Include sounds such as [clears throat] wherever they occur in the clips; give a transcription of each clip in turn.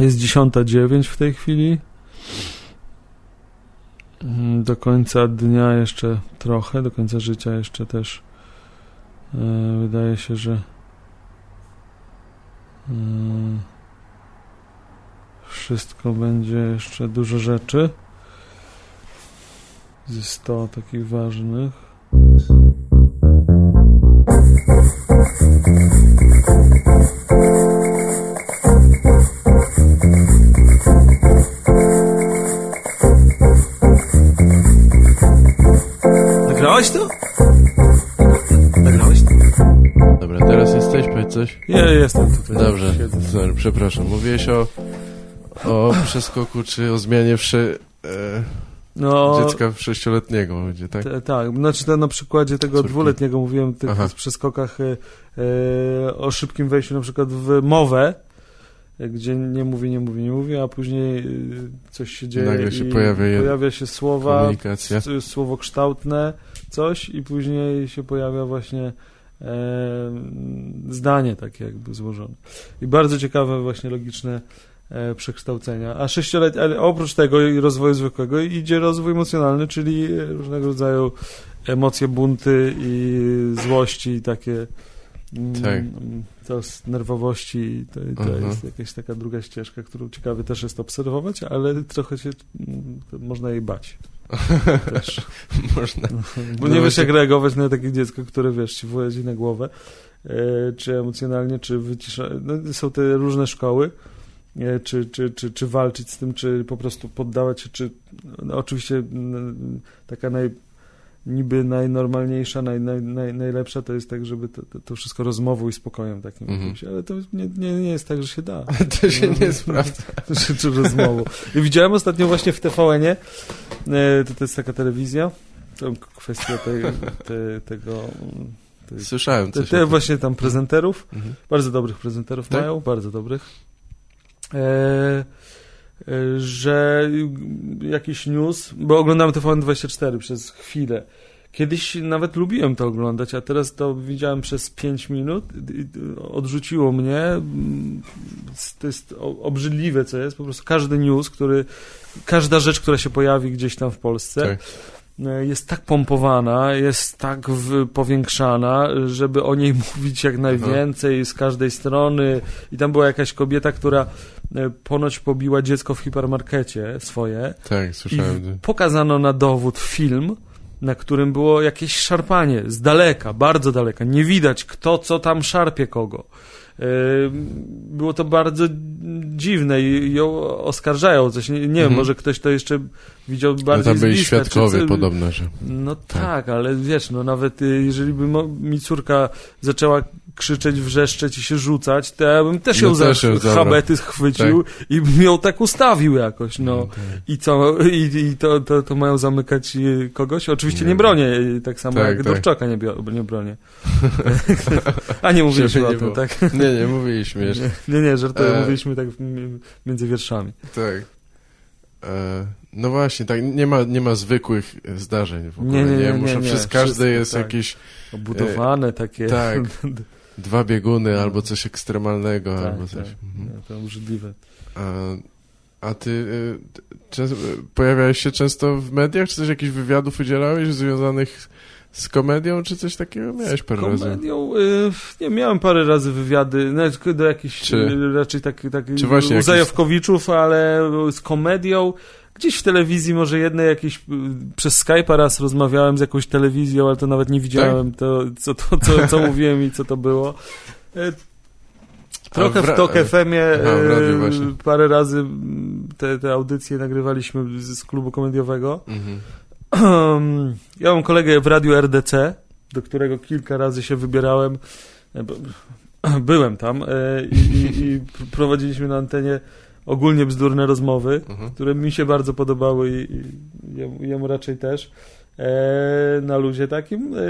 Jest 10.09 w tej chwili. Mm, Do końca dnia jeszcze trochę, do końca życia jeszcze też e, wydaje się, że e, wszystko będzie jeszcze dużo rzeczy. Ze 100 takich ważnych. Nagrałeś to? Nagrałeś to? Dobra, teraz jesteś, powiedz coś. Ja jestem tutaj. Dobrze, Siedzę. sorry, przepraszam. Mówiłeś o, o przeskoku, czy o zmianie wszy, e, No, dziecka sześcioletniego będzie, tak? tak, znaczy na przykładzie tego Córki. dwuletniego mówiłem tych Aha. przeskokach e, e, o szybkim wejściu na przykład w mowę, e, gdzie nie mówi, nie mówi, nie mówi, a później e, coś się dzieje Nagle się i pojawia pojawia się słowa, Komunikacja. słowo kształtne, coś i później się pojawia właśnie e, zdanie takie jakby złożone. I bardzo ciekawe właśnie logiczne e, przekształcenia. A sześciolet, ale oprócz tego i rozwoju zwykłego idzie rozwój emocjonalny, czyli e, różnego rodzaju emocje, bunty i złości i takie mm, Tak. to z nerwowości to, to Mhm. jest jakaś taka druga ścieżka, którą ciekawe też jest obserwować, ale trochę się mm, można jej bać. Też. [laughs] Można. Bo No nie wiesz właśnie- jak reagować na takie dziecko, które wiesz, ci włazi na głowę, e, czy emocjonalnie, czy wycisza. No, są te różne szkoły, e, czy, czy, czy, czy walczyć z tym, czy po prostu poddawać się, czy no, oczywiście mm, taka naj, niby najnormalniejsza, naj, naj, naj, najlepsza to jest tak, żeby to, to, to wszystko rozmową i spokojem takim Mhm. jakimś, ale to nie, nie, nie jest tak, że się da. [laughs] To się nie sprawdza. [laughs] czy, czy rozmową. I widziałem ostatnio właśnie w TVN-ie, e, to, to jest taka telewizja, tą kwestię tej, te, tego... Te, Słyszałem te, coś. te tym. właśnie tam prezenterów, Mhm. bardzo dobrych prezenterów Tak? mają, bardzo dobrych, e, że jakiś news, bo oglądałem TVN24 przez chwilę, Kiedyś nawet lubiłem to oglądać, a teraz to widziałem przez 5 minut, odrzuciło mnie. To jest obrzydliwe, co jest. Po prostu każdy news, który, każda rzecz, która się pojawi gdzieś tam w Polsce, Tak. jest tak pompowana, jest tak w, powiększana, żeby o niej [laughs] mówić jak najwięcej z każdej strony. I tam była jakaś kobieta, która ponoć pobiła dziecko w hipermarkecie swoje. Tak, słyszałem. w- pokazano na dowód film, na którym było jakieś szarpanie z daleka, bardzo daleka. Nie widać, kto co tam szarpie kogo. Yy, Było to bardzo dziwne i ją oskarżają coś. Nie, nie wiem, Mhm. może ktoś to jeszcze widział bardziej tam z byli bliska, czy świadkowie podobno, że... no tak. ale wiesz, no nawet y, jeżeli by mi córka zaczęła krzyczeć, wrzeszczeć i się rzucać, to ja bym też No ją za też ją zabrał. habety chwycił i bym ją tak ustawił jakoś, no. tak. I co? I, i to, to, to mają zamykać y, kogoś? Oczywiście nie, Nie. bronię, y, tak samo Tak, jak tak. Dworczaka nie, nie bronię. [laughs] A nie mówiliśmy o nie tym, tak? Nie, nie, mówiliśmy jeszcze. [laughs] Nie, nie, żartuję, E. mówiliśmy tak między wierszami. Tak. E, no właśnie, tak, nie ma, nie ma zwykłych zdarzeń w ogóle, Nie, nie, nie, nie, Muszą nie, przez wszystko, każde jest tak. jakieś Obudowane takie. tak. [laughs] dwa bieguny No. albo coś ekstremalnego, Tak, albo coś. tak. Mhm. No, to obrzydliwe. A, a ty y, często, pojawiałeś się często w mediach, czy coś jakichś wywiadów udzielałeś związanych z komedią, czy coś takiego? Miałeś parę razy. Komedią, y, nie, miałem parę razy wywiady, do jakichś, Czy- y, raczej tak, tak czy właśnie u jakiś- ale z komedią, gdzieś w telewizji może jednej jakiejś, y, przez Skype'a raz rozmawiałem z jakąś telewizją, ale to nawet nie widziałem, to, co, to, co, co mówiłem i co to było. Y, Trochę w w TOK FM-ie w y, parę razy te, te audycje nagrywaliśmy z, z klubu komediowego. Mhm. Ja mam kolegę w radiu RDC, do którego kilka razy się wybierałem. e, [clears throat] Byłem tam e, i, i, i [laughs] prowadziliśmy na antenie ogólnie bzdurne rozmowy, Mhm. które mi się bardzo podobały i, i jemu, raczej też. E, na luzie takim. E,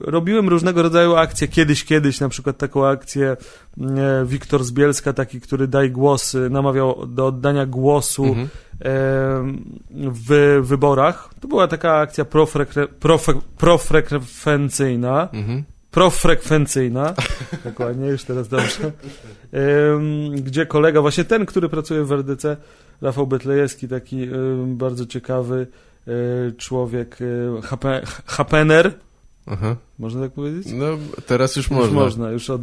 robiłem różnego rodzaju akcje. Kiedyś, kiedyś na przykład taką akcję e, Wiktor z Bielska, taki, który daj głos, e, namawiał do oddania głosu Mhm. em, w wyborach. To była taka akcja profrekre, profe, profrekwencyjna. Mhm. Profrekwencyjna, [laughs] dokładnie, już teraz dobrze, gdzie kolega, właśnie ten, który pracuje w RDC, Rafał Betlejewski, taki bardzo ciekawy y, człowiek, hape, hapener, Aha. można tak powiedzieć? No, teraz już Już można. można, już od,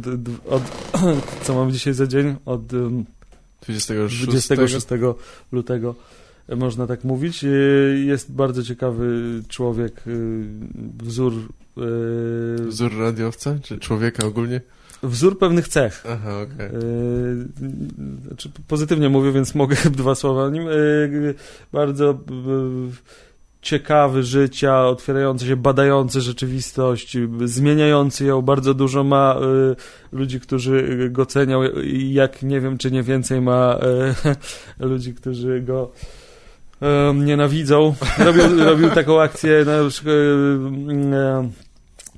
od [clears throat] co mamy dzisiaj za dzień? Od ym, 26. 26 lutego e, można tak mówić. Y, Jest bardzo ciekawy człowiek, y, wzór, y, Wzór radiowca, czy człowieka ogólnie? wzór pewnych cech. Aha, okej. Y, Znaczy, pozytywnie mówię, więc mogę [laughs] dwa słowa o nim. Y, Bardzo y, ciekawy życia, otwierający się, badający rzeczywistość, zmieniający ją. Bardzo dużo ma y, ludzi, którzy go cenią i jak nie wiem, czy nie więcej ma y, [laughs] ludzi, którzy go y, nienawidzą. Robił, [laughs] robił taką akcję na przykład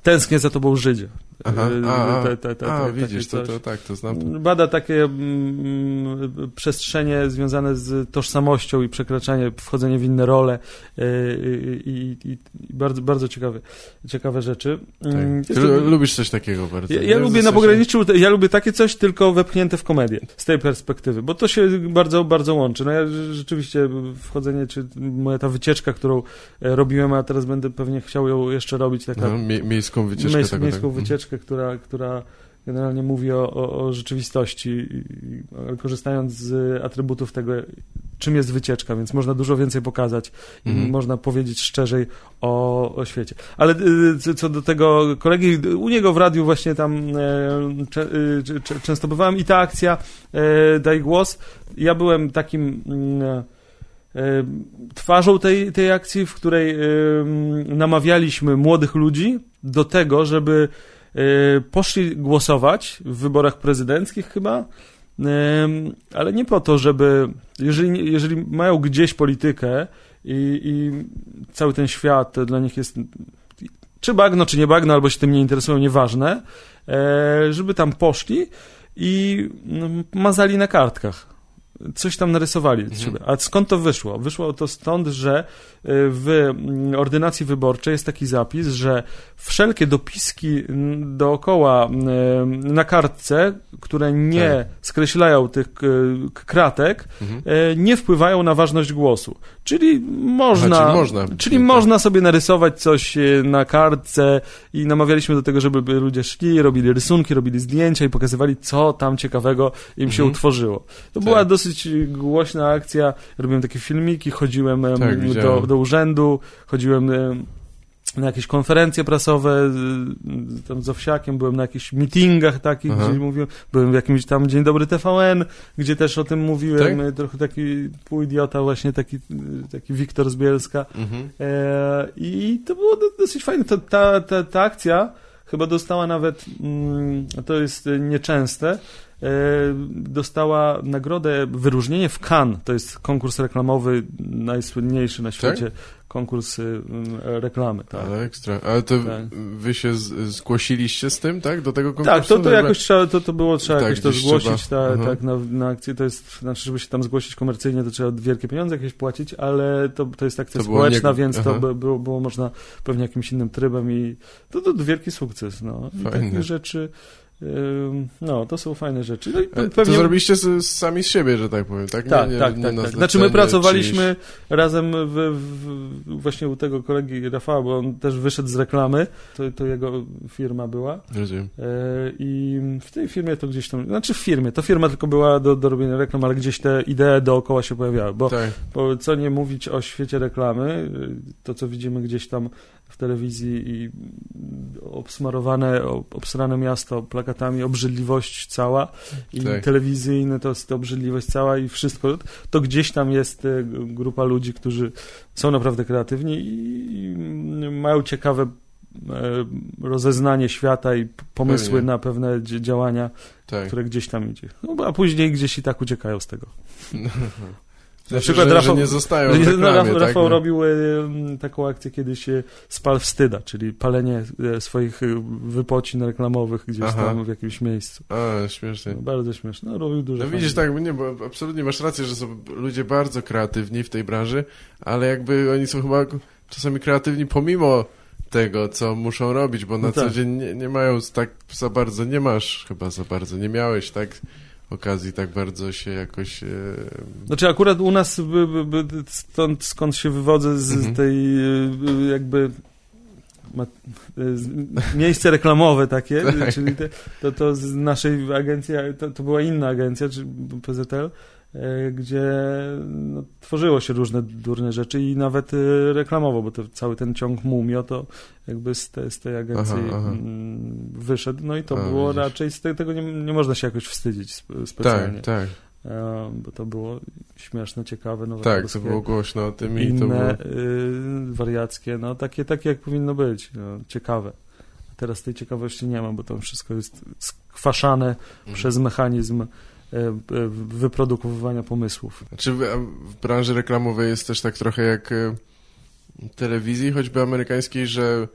Tęsknię za tobą Żydzie. Aha, Y, a, a, te- te- te- a takie widzisz, to, tak, to znam. To. Bada takie mm, przestrzenie związane z tożsamością i przekraczanie, wchodzenie w inne role yy, i, i, i bardzo, bardzo ciekawe, ciekawe rzeczy. Mm, Tak. jest to- lu- lubisz coś takiego bardzo. ja, ja lubię na pograniczu, ja lubię takie coś, tylko wepchnięte w komedię, z tej perspektywy, bo to się bardzo, bardzo łączy. No ja rze- rzeczywiście wchodzenie, czy moja ta wycieczka, którą e, robiłem, a teraz będę pewnie chciał ją jeszcze robić, taka No, mie miejską wycieczkę. Miejsc, taką, miejską tak. wycieczkę, która, która generalnie mówi o, o, o rzeczywistości, korzystając z atrybutów tego, czym jest wycieczka, więc można dużo więcej pokazać i Mhm. można powiedzieć szczerzej o, o świecie. Ale y, co- do tego kolegi, u niego w radiu właśnie tam e, cze, y, cze- często bywałem i ta akcja e, Daj Głos, ja byłem takim mm, e, twarzą tej, tej akcji, w której namawialiśmy młodych ludzi do tego, żeby poszli głosować w wyborach prezydenckich chyba, Em, ale nie po to, żeby jeżeli, jeżeli mają gdzieś politykę i, i cały ten świat dla nich jest czy bagno, czy nie bagno, albo się tym nie interesują, nieważne, e, żeby tam poszli i no, mazali na kartkach. Coś tam narysowali. Mhm. A skąd to wyszło? Wyszło to stąd, że e, w mm, ordynacji wyborczej jest taki zapis, że wszelkie dopiski mm, dookoła mm, na kartce, które nie Tak. skreślają tych k- kratek, Mhm. e, nie wpływają na ważność głosu. Czyli można, Aha, czyli można. czyli Tak. można sobie narysować coś e, na kartce i namawialiśmy do tego, żeby ludzie szli, robili rysunki, robili zdjęcia i pokazywali, co tam ciekawego im się Mhm. utworzyło. To Tak. była dosyć głośna akcja. Robiłem takie filmiki, chodziłem em, Tak, do, do urzędu, chodziłem em, na jakieś konferencje prasowe z- tam z Owsiakiem, byłem na jakichś meetingach takich, Aha. gdzie mówiłem, byłem w jakimś tam Dzień Dobry TVN, gdzie też o tym mówiłem, Tak? e, trochę taki pół-idiota właśnie, taki, taki Wiktor z Bielska. Mhm. E, I to było do, dosyć fajne. To, ta, ta, ta akcja chyba dostała nawet, mm, to jest nieczęste, dostała nagrodę, wyróżnienie w Cannes. To jest konkurs reklamowy najsłynniejszy na świecie. Konkurs y, reklamy. Tak. Ale ekstra. Ale to Tak. wy się z, zgłosiliście z tym, tak? Do tego konkursu? Tak, to, to Dobra. jakoś trzeba, to, to było trzeba Tak, jakoś to zgłosić, trzeba. ta, Aha. tak, na, na akcję to jest, znaczy, żeby się tam zgłosić komercyjnie, to trzeba wielkie pieniądze jakieś płacić, ale to, to jest akcja To społeczna, nie- więc to aha. by, było, było można pewnie jakimś innym trybem i to, to wielki sukces, no. I Fajne. takie rzeczy, no, to są fajne rzeczy. No i E, To pewnie... zrobiliście z, sami z siebie, że tak powiem, tak? Nie- Tak, nie, tak, nie tak. tak. zlecenie Znaczy my pracowaliśmy razem w, w, właśnie u tego kolegi Rafała, bo on też wyszedł z reklamy, to, to jego firma była. Rozumiem. E, I w tej firmie to gdzieś tam, znaczy w firmie, to firma tylko była do, do robienia reklam, ale gdzieś te idee dookoła się pojawiały, bo, Tak. bo co nie mówić o świecie reklamy, to co widzimy gdzieś tam w telewizji i obsmarowane, ob- obsrane miasto plakatami, obrzydliwość cała i Tak. telewizyjne to jest obrzydliwość cała i wszystko, to gdzieś tam jest e, grupa ludzi, którzy są naprawdę kreatywni i, mają ciekawe e, rozeznanie świata i pomysły Pewnie. na pewne dzi- działania, Tak. które gdzieś tam idzie. No, a później gdzieś i tak uciekają z tego. [laughs] Na przykład że, Rafał- że nie zostają w No, reklamie, Rafał, tak? No. robił e, taką akcję kiedyś e, spal wstyda, czyli palenie e, swoich e, wypocin reklamowych gdzieś Aha. tam w jakimś miejscu. A, śmiesznie. No, bardzo śmieszne. No, robił dużo No widzisz, tak, nie, bo absolutnie masz rację, że są ludzie bardzo kreatywni w tej branży, ale jakby oni są chyba czasami kreatywni pomimo tego, co muszą robić, bo na No tak. co dzień nie, nie mają tak za bardzo, nie masz chyba za bardzo, nie miałeś tak okazji tak bardzo się jakoś... E, Znaczy akurat u nas stąd skąd się wywodzę z Mhm. tej y, jakby ma, y, z, miejsce reklamowe takie, [laughs] Tak. czyli te, to, to z naszej agencji, to, to była inna agencja, czy PZL, e, gdzie no, tworzyło się różne durne rzeczy i nawet y, reklamowo, bo to cały ten ciąg Mumio to jakby z, te, z tej agencji Aha, aha. mm, wyszedł, no i to A, było widzisz. raczej, z te, tego nie, nie można się jakoś wstydzić sp- specjalnie. tak, tak, E, bo to było śmieszne, ciekawe, tak, to było głośno o tym i to inne, było... y, wariackie, no takie, takie jak powinno być, no, ciekawe. A teraz tej ciekawości nie ma, bo to wszystko jest skwaszane Mhm. przez mechanizm e, e, wyprodukowywania pomysłów. Czy w, w branży reklamowej jest też tak trochę jak e, telewizji, choćby amerykańskiej, że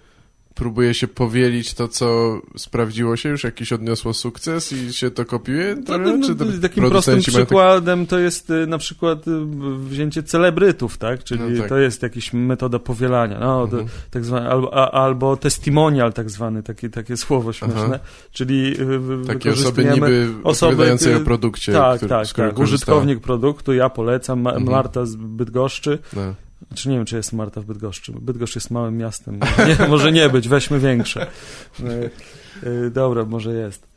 próbuje się powielić to, co sprawdziło się, już jakiś odniosło sukces i się to kopiuje? No, trochę? no, no, Czy to takim prostym tak- przykładem to jest y, na przykład y, wzięcie celebrytów, tak? Czyli No tak. to jest jakaś metoda powielania. No, to, Mhm. tak zwany, albo, albo testimonial tak zwany, takie, takie słowo śmieszne, Aha. czyli y, Takie osoby niby osoby, opowiadające o produkcie, tak, który, tak, tak. Użytkownik produktu, ja polecam, Mhm. Marta z Bydgoszczy. No. Znaczy nie wiem, czy jest Marta w Bydgoszczy. Bydgoszcz jest małym miastem. [laughs] Nie, może nie być, weźmy większe. E, e, Dobra, może jest.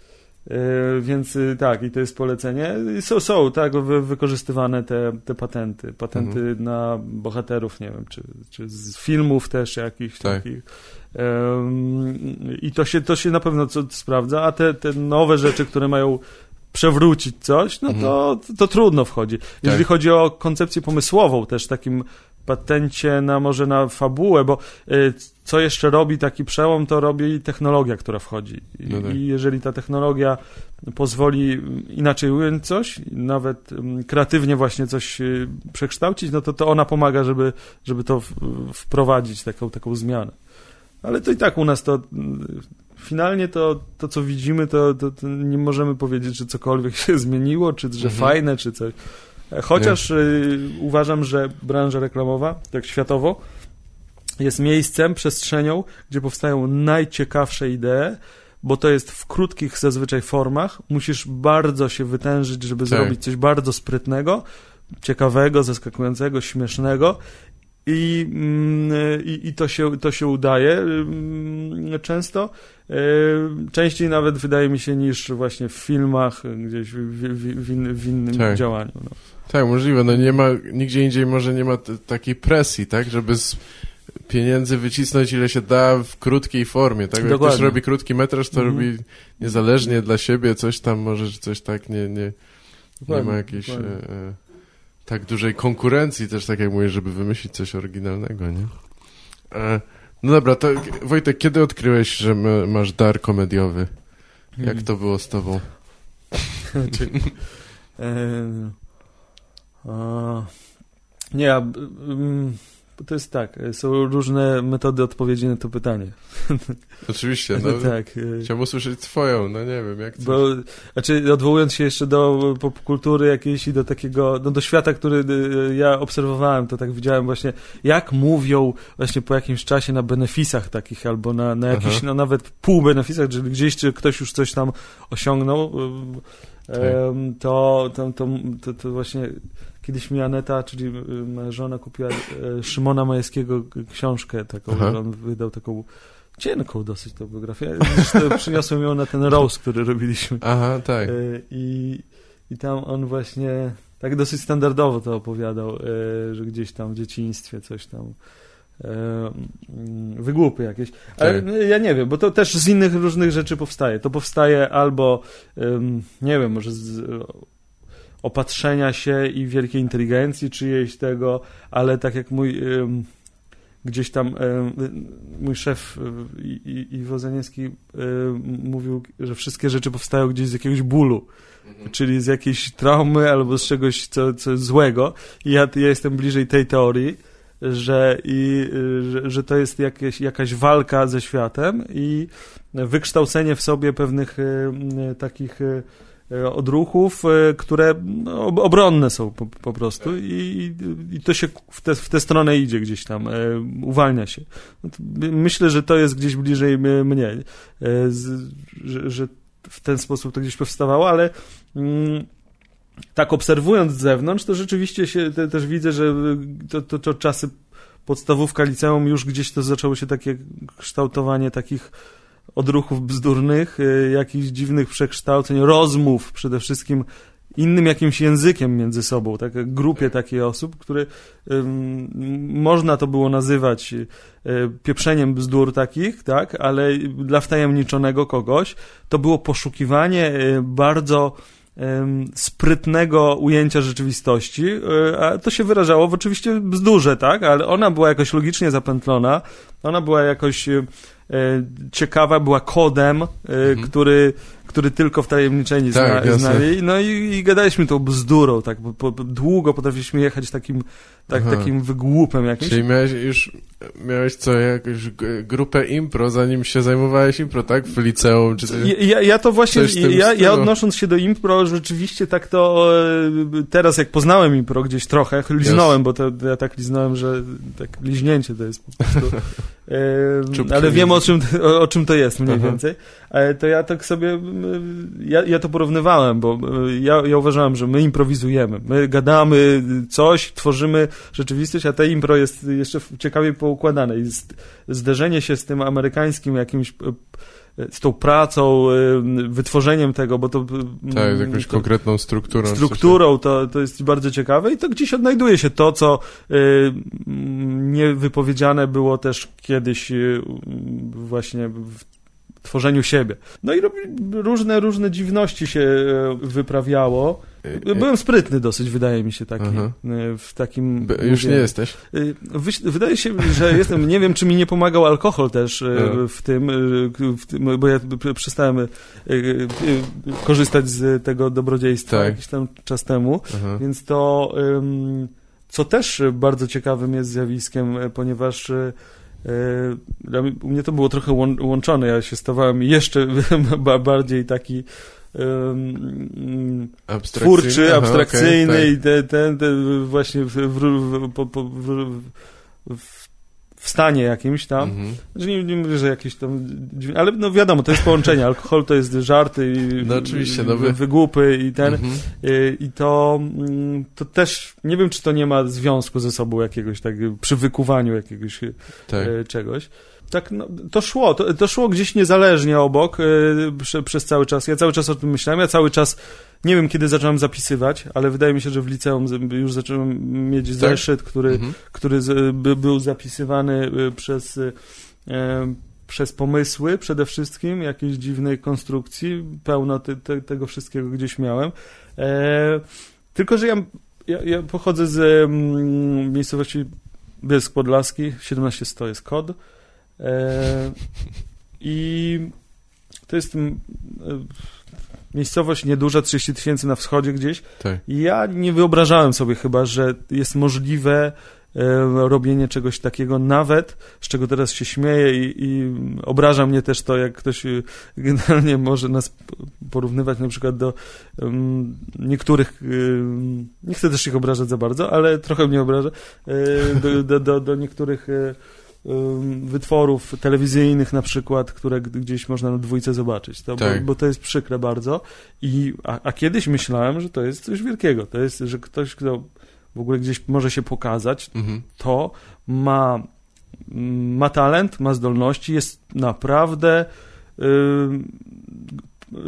E, Więc y, tak, i to jest polecenie. Są, są tak, wy, wykorzystywane te, te patenty. Patenty Mhm. na bohaterów, nie wiem, czy, czy z filmów też jakichś Tak. takich. I to się, to się na pewno sprawdza, a te, te nowe rzeczy, które mają przewrócić coś, no to, to trudno wchodzi. Jeżeli Tak. chodzi o koncepcję pomysłową, też takim patencie na może na fabułę, bo y, co jeszcze robi taki przełom, to robi technologia, która wchodzi. I, No tak. jeżeli ta technologia pozwoli mm, inaczej ująć coś, nawet kreatywnie właśnie coś y, przekształcić, no to, to ona pomaga, żeby, żeby to wprowadzić, taką, taką zmianę. Ale to i tak u nas to finalnie to, to co widzimy, to, to, to nie możemy powiedzieć, że cokolwiek się [laughs] zmieniło, czy że Mhm. fajne, czy coś. Chociaż y, uważam, że branża reklamowa, tak światowo, jest miejscem, przestrzenią, gdzie powstają najciekawsze idee, bo to jest w krótkich zazwyczaj formach. Musisz bardzo się wytężyć, żeby Tak. zrobić coś bardzo sprytnego, ciekawego, zaskakującego, śmiesznego. I, mm, i, i to, się, to się udaje mm, często. E, Częściej nawet wydaje mi się niż właśnie w filmach, gdzieś w, w, w, in, w innym Tak. działaniu. No. Tak, możliwe. No nie ma, nigdzie indziej może nie ma takiej presji, tak, żeby z pieniędzy wycisnąć ile się da w krótkiej formie, tak? Jak ktoś robi krótki metraż, to Mhm. robi niezależnie dla siebie coś tam, może coś tak, nie, nie, nie ma jakiejś e, e, tak dużej konkurencji też, tak jak mówisz, żeby wymyślić coś oryginalnego, nie? E, no dobra, to Wojtek, kiedy odkryłeś, że ma- masz dar komediowy? Jak Mhm. to było z tobą? [laughs] [laughs] E, nie, mm, to jest tak, są różne metody odpowiedzi na to pytanie. [laughs] Oczywiście, no, [laughs] tak. e, chciałem usłyszeć twoją, no nie wiem, jak Bo, znaczy, odwołując się jeszcze do popkultury jakiejś i do takiego, no do świata, który y, ja obserwowałem, to tak widziałem właśnie, jak mówią właśnie po jakimś czasie na benefisach takich, albo na, na jakichś, Aha. no nawet pół benefisach, czyli gdzieś czy ktoś już coś tam osiągnął, y, Tak. to, to, to, to, to właśnie kiedyś mi Aneta, czyli y, moja żona kupiła y, Szymona Majewskiego książkę taką, Aha. on wydał taką cienką dosyć tą biografię. Zresztą przyniosłem ją na ten roast, który robiliśmy. Aha, tak. E, I, I tam on właśnie tak dosyć standardowo to opowiadał, że gdzieś tam w dzieciństwie coś tam wygłupy jakieś. Ale Tak. no, ja nie wiem, bo to też z innych różnych rzeczy powstaje. To powstaje albo, nie wiem, może z opatrzenia się i wielkiej inteligencji czyjejś tego, ale tak jak mój gdzieś tam mój szef e, i, i, i Wozeniewski em, mówił, że wszystkie rzeczy powstają gdzieś z jakiegoś bólu, czyli z jakiejś traumy albo z czegoś co, co złego. I ja, ja jestem bliżej tej teorii, że, i, że, że to jest jakieś, jakaś walka ze światem i wykształcenie w sobie pewnych y, y, takich y, odruchów, e, które no, ob- obronne są po, po prostu i, i to się w tę w tę stronę idzie gdzieś tam, e, uwalnia się. No Myślę, że to jest gdzieś bliżej mnie, e, że, że w ten sposób to gdzieś powstawało, ale mm, tak obserwując z zewnątrz, to rzeczywiście się te, też widzę, że to, to, to czasy podstawówka, liceum już gdzieś to zaczęło się takie kształtowanie takich odruchów bzdurnych, y, jakichś dziwnych przekształceń, rozmów przede wszystkim innym jakimś językiem między sobą, tak, grupie takiej osób, które ym, można to było nazywać y, pieprzeniem bzdur takich, tak, ale dla wtajemniczonego kogoś to było poszukiwanie y, bardzo sprytnego ujęcia rzeczywistości, a to się wyrażało w oczywiście bzdurze, tak, ale ona była jakoś logicznie zapętlona, ona była jakoś ciekawa, była kodem, y, Mhm. który, który tylko wtajemniczeni Tak, zna, znali. No i, i gadaliśmy tą bzdurą, tak, bo, po, długo potrafiliśmy jechać takim, tak, Aha. takim wygłupem jakimś. Czyli miałeś już, miałeś co, jakąś grupę impro, zanim się zajmowałeś impro, tak? W liceum, czy ty... Ja, ja, to właśnie, Coś ja, ja odnosząc się do impro, rzeczywiście tak to e, teraz jak poznałem impro gdzieś trochę, liznąłem, bo to ja tak liznąłem, że tak liźnięcie to jest po prostu. [laughs] E, ale wiem o czym, o czym to jest mniej Aha. więcej. E, to ja tak sobie, ja, ja to porównywałem, bo e, ja, ja uważałem, że my improwizujemy. My gadamy coś, tworzymy rzeczywistość, a te impro jest jeszcze ciekawie poukładane. I zderzenie się z tym amerykańskim jakimś e, z tą pracą, y, wytworzeniem tego, bo to... Tak, z jakąś to, konkretną strukturą. strukturą, to, to jest bardzo ciekawe i to gdzieś odnajduje się to, co y, niewypowiedziane było też kiedyś y, właśnie w tworzeniu siebie. No i robi, różne, różne dziwności się e, wyprawiało. coś. Byłem sprytny dosyć, wydaje mi się, taki, Aha. w takim... B- Już nie mówieniu. jesteś? Wydaje się, że jestem, nie wiem, czy mi nie pomagał alkohol też No. w tym, w tym, bo ja przestałem korzystać z tego dobrodziejstwa Tak. jakiś tam czas temu, Aha. więc to, co też bardzo ciekawym jest zjawiskiem, ponieważ mnie- u mnie to było trochę łą- łączone, ja się stawałem jeszcze [laughs] ba- bardziej taki Abstrakcyjny? twórczy, Aha, abstrakcyjny i te, ten, ten właśnie w, w, w, po, po, w, w, stanie jakimś tak. tam. Mhm. Znaczy nie, nie mówię, że jakieś tam ale no wiadomo, to jest połączenie. Alkohol to jest żarty i No oczywiście, no wy, wy- wygłupy i ten. Mhm. I, I to, mm, to też, nie wiem, czy to nie ma związku ze sobą jakiegoś tak przy wykuwaniu jakiegoś Tak. e, czegoś. Tak, no, to szło, to, to szło gdzieś niezależnie obok e, prze, przez cały czas. Ja cały czas o tym myślałem, ja cały czas, nie wiem kiedy zacząłem zapisywać, ale wydaje mi się, że w liceum już zacząłem mieć zeszyt, który, Mhm. który z, by, był zapisywany y, przez, y, e, przez pomysły przede wszystkim, jakiejś dziwnej konstrukcji, pełno te, te, tego wszystkiego gdzieś miałem. E, tylko, że ja, ja, ja pochodzę z mm, miejscowości Bielsk Podlaski, 1700 jest kod. E, I to jest e, miejscowość nieduża, 30 tysięcy na wschodzie gdzieś. Tak. I ja nie wyobrażałem sobie chyba, że jest możliwe e, robienie czegoś takiego nawet, z czego teraz się śmieję i, i obraża mnie też to, jak ktoś generalnie może nas porównywać na przykład do em, niektórych, em, nie chcę też ich obrażać za bardzo, ale trochę mnie obraża, do, do, do, do niektórych wytworów telewizyjnych na przykład, które gdzieś można na dwójce zobaczyć, to, Tak. bo, bo to jest przykre bardzo i, a, a kiedyś myślałem, że to jest coś wielkiego, to jest, że ktoś, kto w ogóle gdzieś może się pokazać, Mhm. to ma, ma talent, ma zdolności, jest naprawdę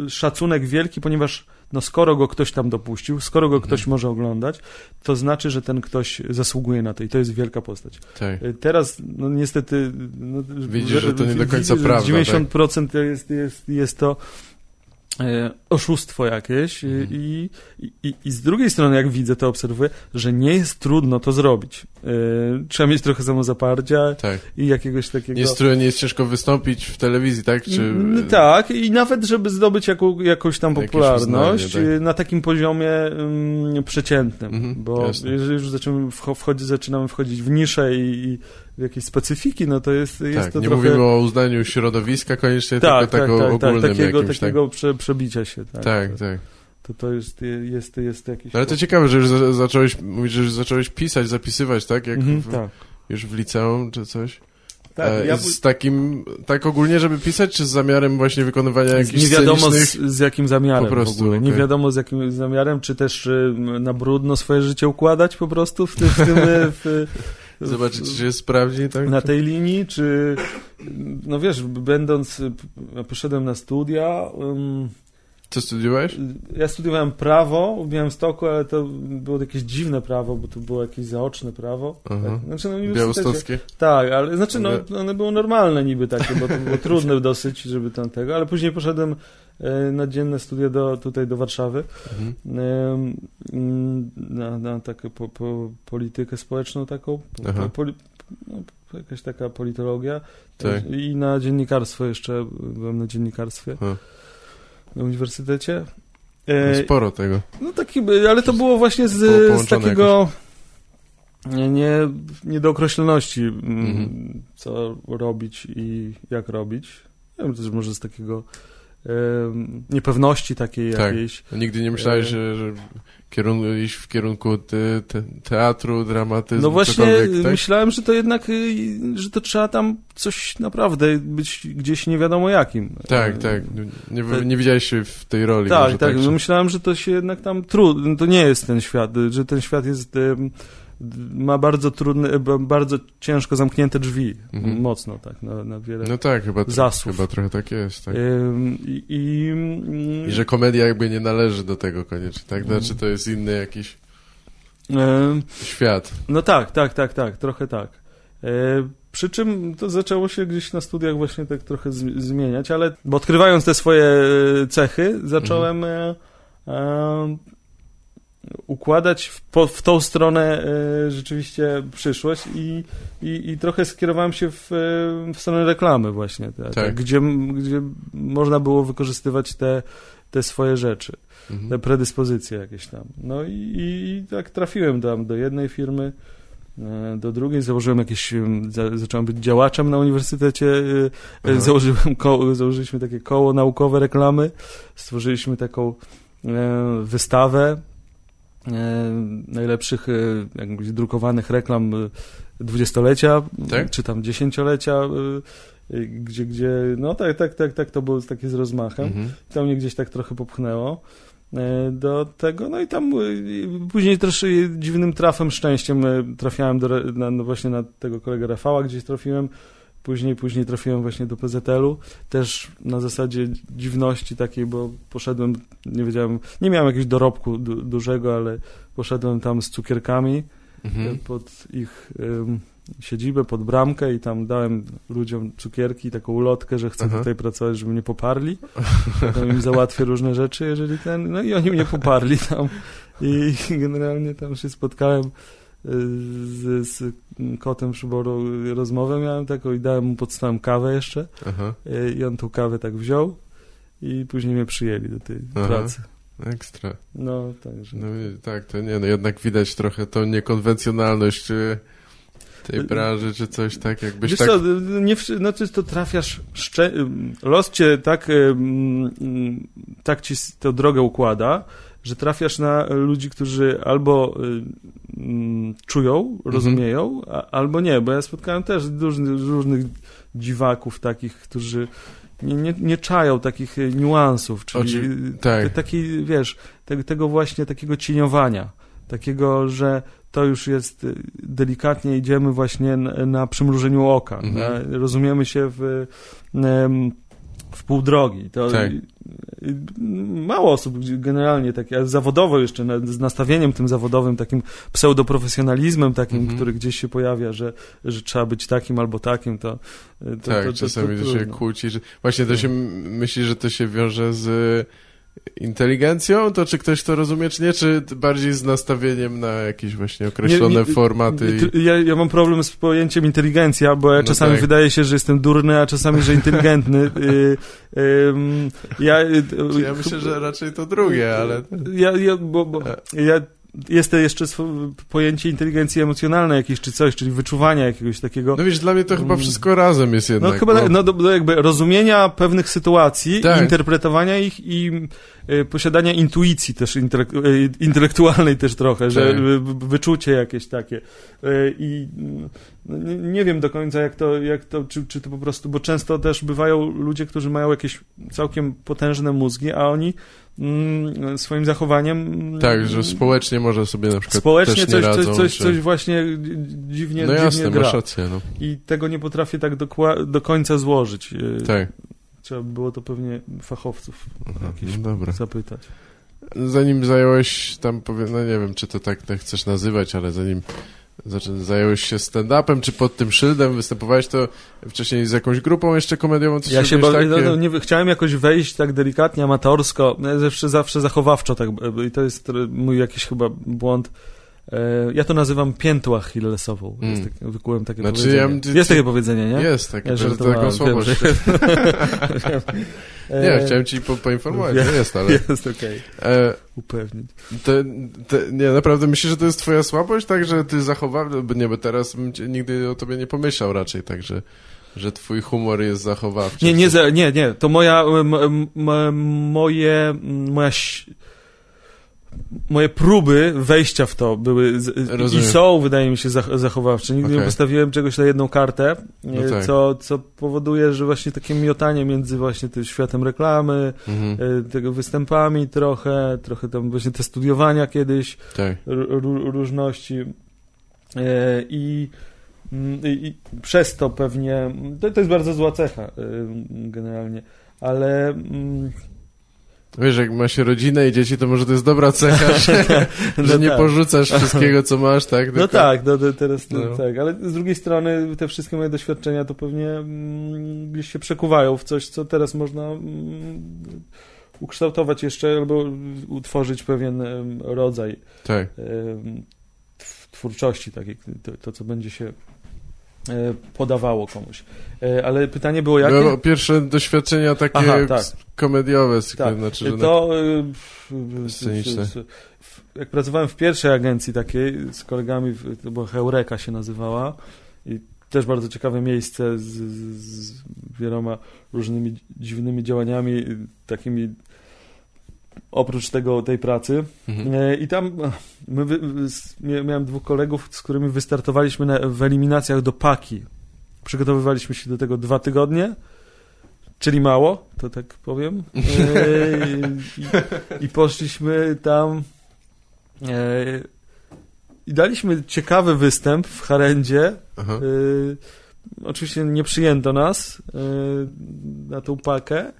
szacunek wielki, ponieważ no skoro go ktoś tam dopuścił, skoro go Mhm. ktoś może oglądać, to znaczy, że ten ktoś zasługuje na to i to jest wielka postać. Tak. Y, Teraz, no niestety... No, Widzisz, że to nie do końca widzisz, że prawda, 90% to jest, jest, jest to oszustwo jakieś y, Mhm. i, i, i z drugiej strony, jak widzę, to obserwuję, że nie jest trudno to zrobić. E, Trzeba mieć trochę samozaparcia Tak. i jakiegoś takiego... Nie jest, nie jest ciężko wystąpić w telewizji, tak? Czy... Mm, Tak, i nawet, żeby zdobyć jaką, jakąś tam popularność uznanie, tak. na takim poziomie mm, przeciętnym, Mhm, bo jeżeli już zaczynamy, wcho- wchodzi, zaczynamy wchodzić w nisze i, jakieś specyfiki, no to jest, jest Tak, to nie trochę... mówimy o uznaniu środowiska koniecznie, tak, tylko tak, tego tak, tak, ogólnym takiego, jakimś, takiego prze, przebicia się. Tak, tak? Tak, tak. to to jest, jest, jest jakiś... No ale to ciekawe, że już za, zacząłeś, mówisz, że już zacząłeś pisać, zapisywać, tak? Jak Mhm, w, tak. już w liceum czy coś? Tak, e, ja z takim, tak ogólnie, żeby pisać, czy z zamiarem właśnie wykonywania jakichś nie wiadomo z, z jakim zamiarem Po prostu, ogóle. Nie wiadomo z jakim zamiarem, czy też y, na brudno swoje życie układać po prostu w tym, w tym [laughs] y, w, Zobaczyć, czy się sprawdzi, tak? na tej linii, czy no wiesz, będąc, ja poszedłem na studia, ym, Co studiowałeś? ja studiowałem prawo w Białymstoku, ale to było jakieś dziwne prawo, bo to było jakieś zaoczne prawo. Tak. Znaczy na uniwersytecie. Białostockie? Tak, ale znaczy no, one było normalne niby takie, bo to było trudne dosyć, żeby tam tego, ale później poszedłem na dzienne studia do, tutaj do Warszawy Mhm. mm, na, na taką po, po, politykę społeczną taką, po, poli, no, jakaś taka politologia Tak. i na dziennikarstwo jeszcze, byłem na dziennikarstwie A. na uniwersytecie. No E, sporo tego. no taki, ale to było właśnie z, z takiego nie, nie, nie do określoności, mm, Mhm. co robić i jak robić. Ja wiem, też może z takiego niepewności takiej Tak. jakiejś. Nigdy nie myślałeś, E. że, że iść w kierunku te, te, teatru, dramatyzmu, No właśnie tak? myślałem, że to jednak, y, że to trzeba tam coś naprawdę być gdzieś nie wiadomo jakim. Tak, E, tak. Nie, te- nie widziałeś się w tej roli. Tak, tak. że- No myślałem, że to się jednak tam trudno, to nie jest ten świat, y, że ten świat jest, d- ma bardzo trudne, ba- bardzo ciężko zamknięte drzwi, Mhm. mocno tak, na, na wiele No tak, chyba, zasłów. chyba trochę tak jest. Tak. Ym, I, i, mm, I że komedia jakby nie należy do tego koniecznie, tak? Mhm. Znaczy to jest inny jakiś ym, świat. No tak, tak, tak, tak, trochę tak. E, przy czym to zaczęło się gdzieś na studiach właśnie tak trochę z, zmieniać, ale bo odkrywając te swoje e, cechy, zacząłem e, e, układać w, po, w tą stronę e, rzeczywiście przyszłość i, i, i trochę skierowałem się w, e, w stronę reklamy właśnie, tak, Tak. Gdzie, gdzie można było wykorzystywać te, te swoje rzeczy te Mhm. predyspozycje jakieś tam. No i, i, i tak trafiłem tam do jednej firmy, e, do drugiej, założyłem jakieś, em, za, zacząłem być działaczem na uniwersytecie, Aha. założyłem koło, założyliśmy takie koło naukowe reklamy, stworzyliśmy taką wystawę najlepszych e, jakbyś drukowanych reklam e, dwudziestolecia, Tak? czy tam dziesięciolecia, e, e, gdzie, gdzie, no tak, tak, tak, tak, to było takie z rozmachem Mhm. to mnie gdzieś tak trochę popchnęło e, do tego, no i tam e, później też e, dziwnym trafem, szczęściem e, trafiałem do, na, no właśnie na tego kolegę Rafała, gdzieś trafiłem, później, później trafiłem właśnie do PZL-u, też na zasadzie dziwności takiej, bo poszedłem, nie wiedziałem, nie miałem jakiegoś dorobku du, dużego, ale poszedłem tam z cukierkami e, Mhm. pod ich em, siedzibę, pod bramkę i tam dałem ludziom cukierki, taką ulotkę, że chcę Aha. tutaj pracować, żeby mnie poparli. Potem im załatwię różne rzeczy, jeżeli ten... No i oni mnie poparli tam i generalnie tam się spotkałem z, z kotem przyboru rozmowę miałem taką i dałem mu pod stołem kawę jeszcze Aha, y, i on tą kawę tak wziął i później mnie przyjęli do tej Aha. pracy. ekstra. No, także... No tak, to nie, no jednak widać trochę tą niekonwencjonalność czy tej branży, czy coś tak, jakbyś Wiesz tak... co, nie, no to, to trafiasz, los cię tak, ym, tak ci tę drogę układa, że trafiasz na ludzi, którzy albo y, ym, czują, rozumieją, a, albo nie, bo ja spotkałem też różnych, różnych dziwaków takich, którzy nie, nie, nie czają takich y, niuansów, czyli Oczy- tak. taki, wiesz, te, tego właśnie takiego cieniowania, takiego, że to już jest y, delikatnie idziemy właśnie na, na przymrużeniu oka. Mhm. Na, rozumiemy się w, em, w pół drogi. To Tak. mało osób generalnie takie, zawodowo jeszcze, z nastawieniem tym zawodowym, takim pseudoprofesjonalizmem takim, Mhm. który gdzieś się pojawia, że, że trzeba być takim albo takim, to, to, tak, to, to, czasami to, się kłóci. Że... Właśnie to się m- myśli, że to się wiąże z inteligencją, to czy ktoś to rozumie, czy nie, czy bardziej z nastawieniem na jakieś właśnie określone Nie, nie, formaty i... Ja, ja mam problem z pojęciem inteligencja, bo ja No czasami tak. wydaje się, że jestem durny, a czasami, że inteligentny. [laughs] Y, ja, y, Czy Ja myślę, że raczej to drugie, ale... Ja, ja, bo, bo, ja jest to jeszcze pojęcie inteligencji emocjonalnej jakieś czy coś, czyli wyczuwania jakiegoś takiego. No wiesz, dla mnie to chyba Mm. wszystko razem jest No jednak. chyba, bo- no, do jakby rozumienia pewnych sytuacji, Tak. interpretowania ich i posiadania intuicji też y, intelektualnej też trochę, że y, wyczucie jakieś takie. Y, I y, no, nie, nie wiem do końca jak to, jak to czy, czy to po prostu, bo często też bywają ludzie, którzy mają jakieś całkiem potężne mózgi, a oni mm, swoim zachowaniem mm, Tak, że społecznie może sobie na przykład społecznie też nie coś, radzą. coś, coś, że- coś właśnie dziwnie, No dziwnie jasne, gra. masz rację, no. I tego nie potrafię tak dokła- do końca złożyć. Y, Tak. Trzeba by było to pewnie fachowców jakichś no dobra. zapytać. Zanim zająłeś tam, powie, no nie wiem, czy to tak, tak chcesz nazywać, ale zanim zająłeś się stand-upem, czy pod tym szyldem występowałeś, to wcześniej z jakąś grupą jeszcze komediową? Coś Ja się ba- no, takie? no, nie, chciałem jakoś wejść tak delikatnie, amatorsko, no, zawsze, zawsze zachowawczo tak, i to jest mój jakiś chyba błąd. E, Ja to nazywam piętą achillesową. Mm. Jest tak, wykułem takie Znaczy, powiedzenie. ja- ty- jest ty- takie powiedzenie, nie? Jest takie, Ja to, to taką słabość. że- [laughs] Nie, E, chciałem ci po, poinformować, Wie- że jest, ale... Jest okej, E, upewnić. te, te, nie, naprawdę myślisz, że to jest twoja słabość, tak, że ty zachowałeś, bo nie, bo teraz bym nigdy o tobie nie pomyślał raczej, tak, że, że twój humor jest zachowawczy. Nie, nie, nie, nie, to moja, m, m, m, moje, moja, moje próby wejścia w to były z, i są, wydaje mi się, zach- zachowawcze. Nigdy nie Okej. postawiłem czegoś na jedną kartę, No e, tak. co, co powoduje, że właśnie takie miotanie między właśnie tym światem reklamy, Mhm, e, tego występami trochę, trochę tam właśnie te studiowania kiedyś, tak. różności E, i, mm, i, i przez to pewnie, to, to jest bardzo zła cecha generalnie, ale mm, Wiesz, jak ma się rodzinę i dzieci, to może to jest dobra cecha, [laughs] że, no że nie tak. porzucasz wszystkiego, co masz, tak? No Tylko- tak, no, teraz No. tak, ale z drugiej strony te wszystkie moje doświadczenia to pewnie mm, gdzieś się przekuwają w coś, co teraz można mm, ukształtować jeszcze albo utworzyć pewien rodzaj Tak. twórczości, takiej, to, to co będzie się podawało komuś. E, Ale pytanie było jakie? No, pierwsze doświadczenia takie Aha, tak. komediowe, z- Tak. znaczy, że To e, w- Sceniczne. jak pracowałem w pierwszej agencji takiej z kolegami, to była Heureka się nazywała i też bardzo ciekawe miejsce z, z, z wieloma różnymi dziwnymi działaniami, takimi oprócz tego tej pracy. mhm. E, I tam ach, my, miałem dwóch kolegów, z którymi wystartowaliśmy na, w eliminacjach do Paki. Przygotowywaliśmy się do tego dwa tygodnie, czyli mało, to tak powiem. E, i, I poszliśmy tam e, i daliśmy ciekawy występ w Harendzie. E, oczywiście nie przyjęto nas e, na tą pakę.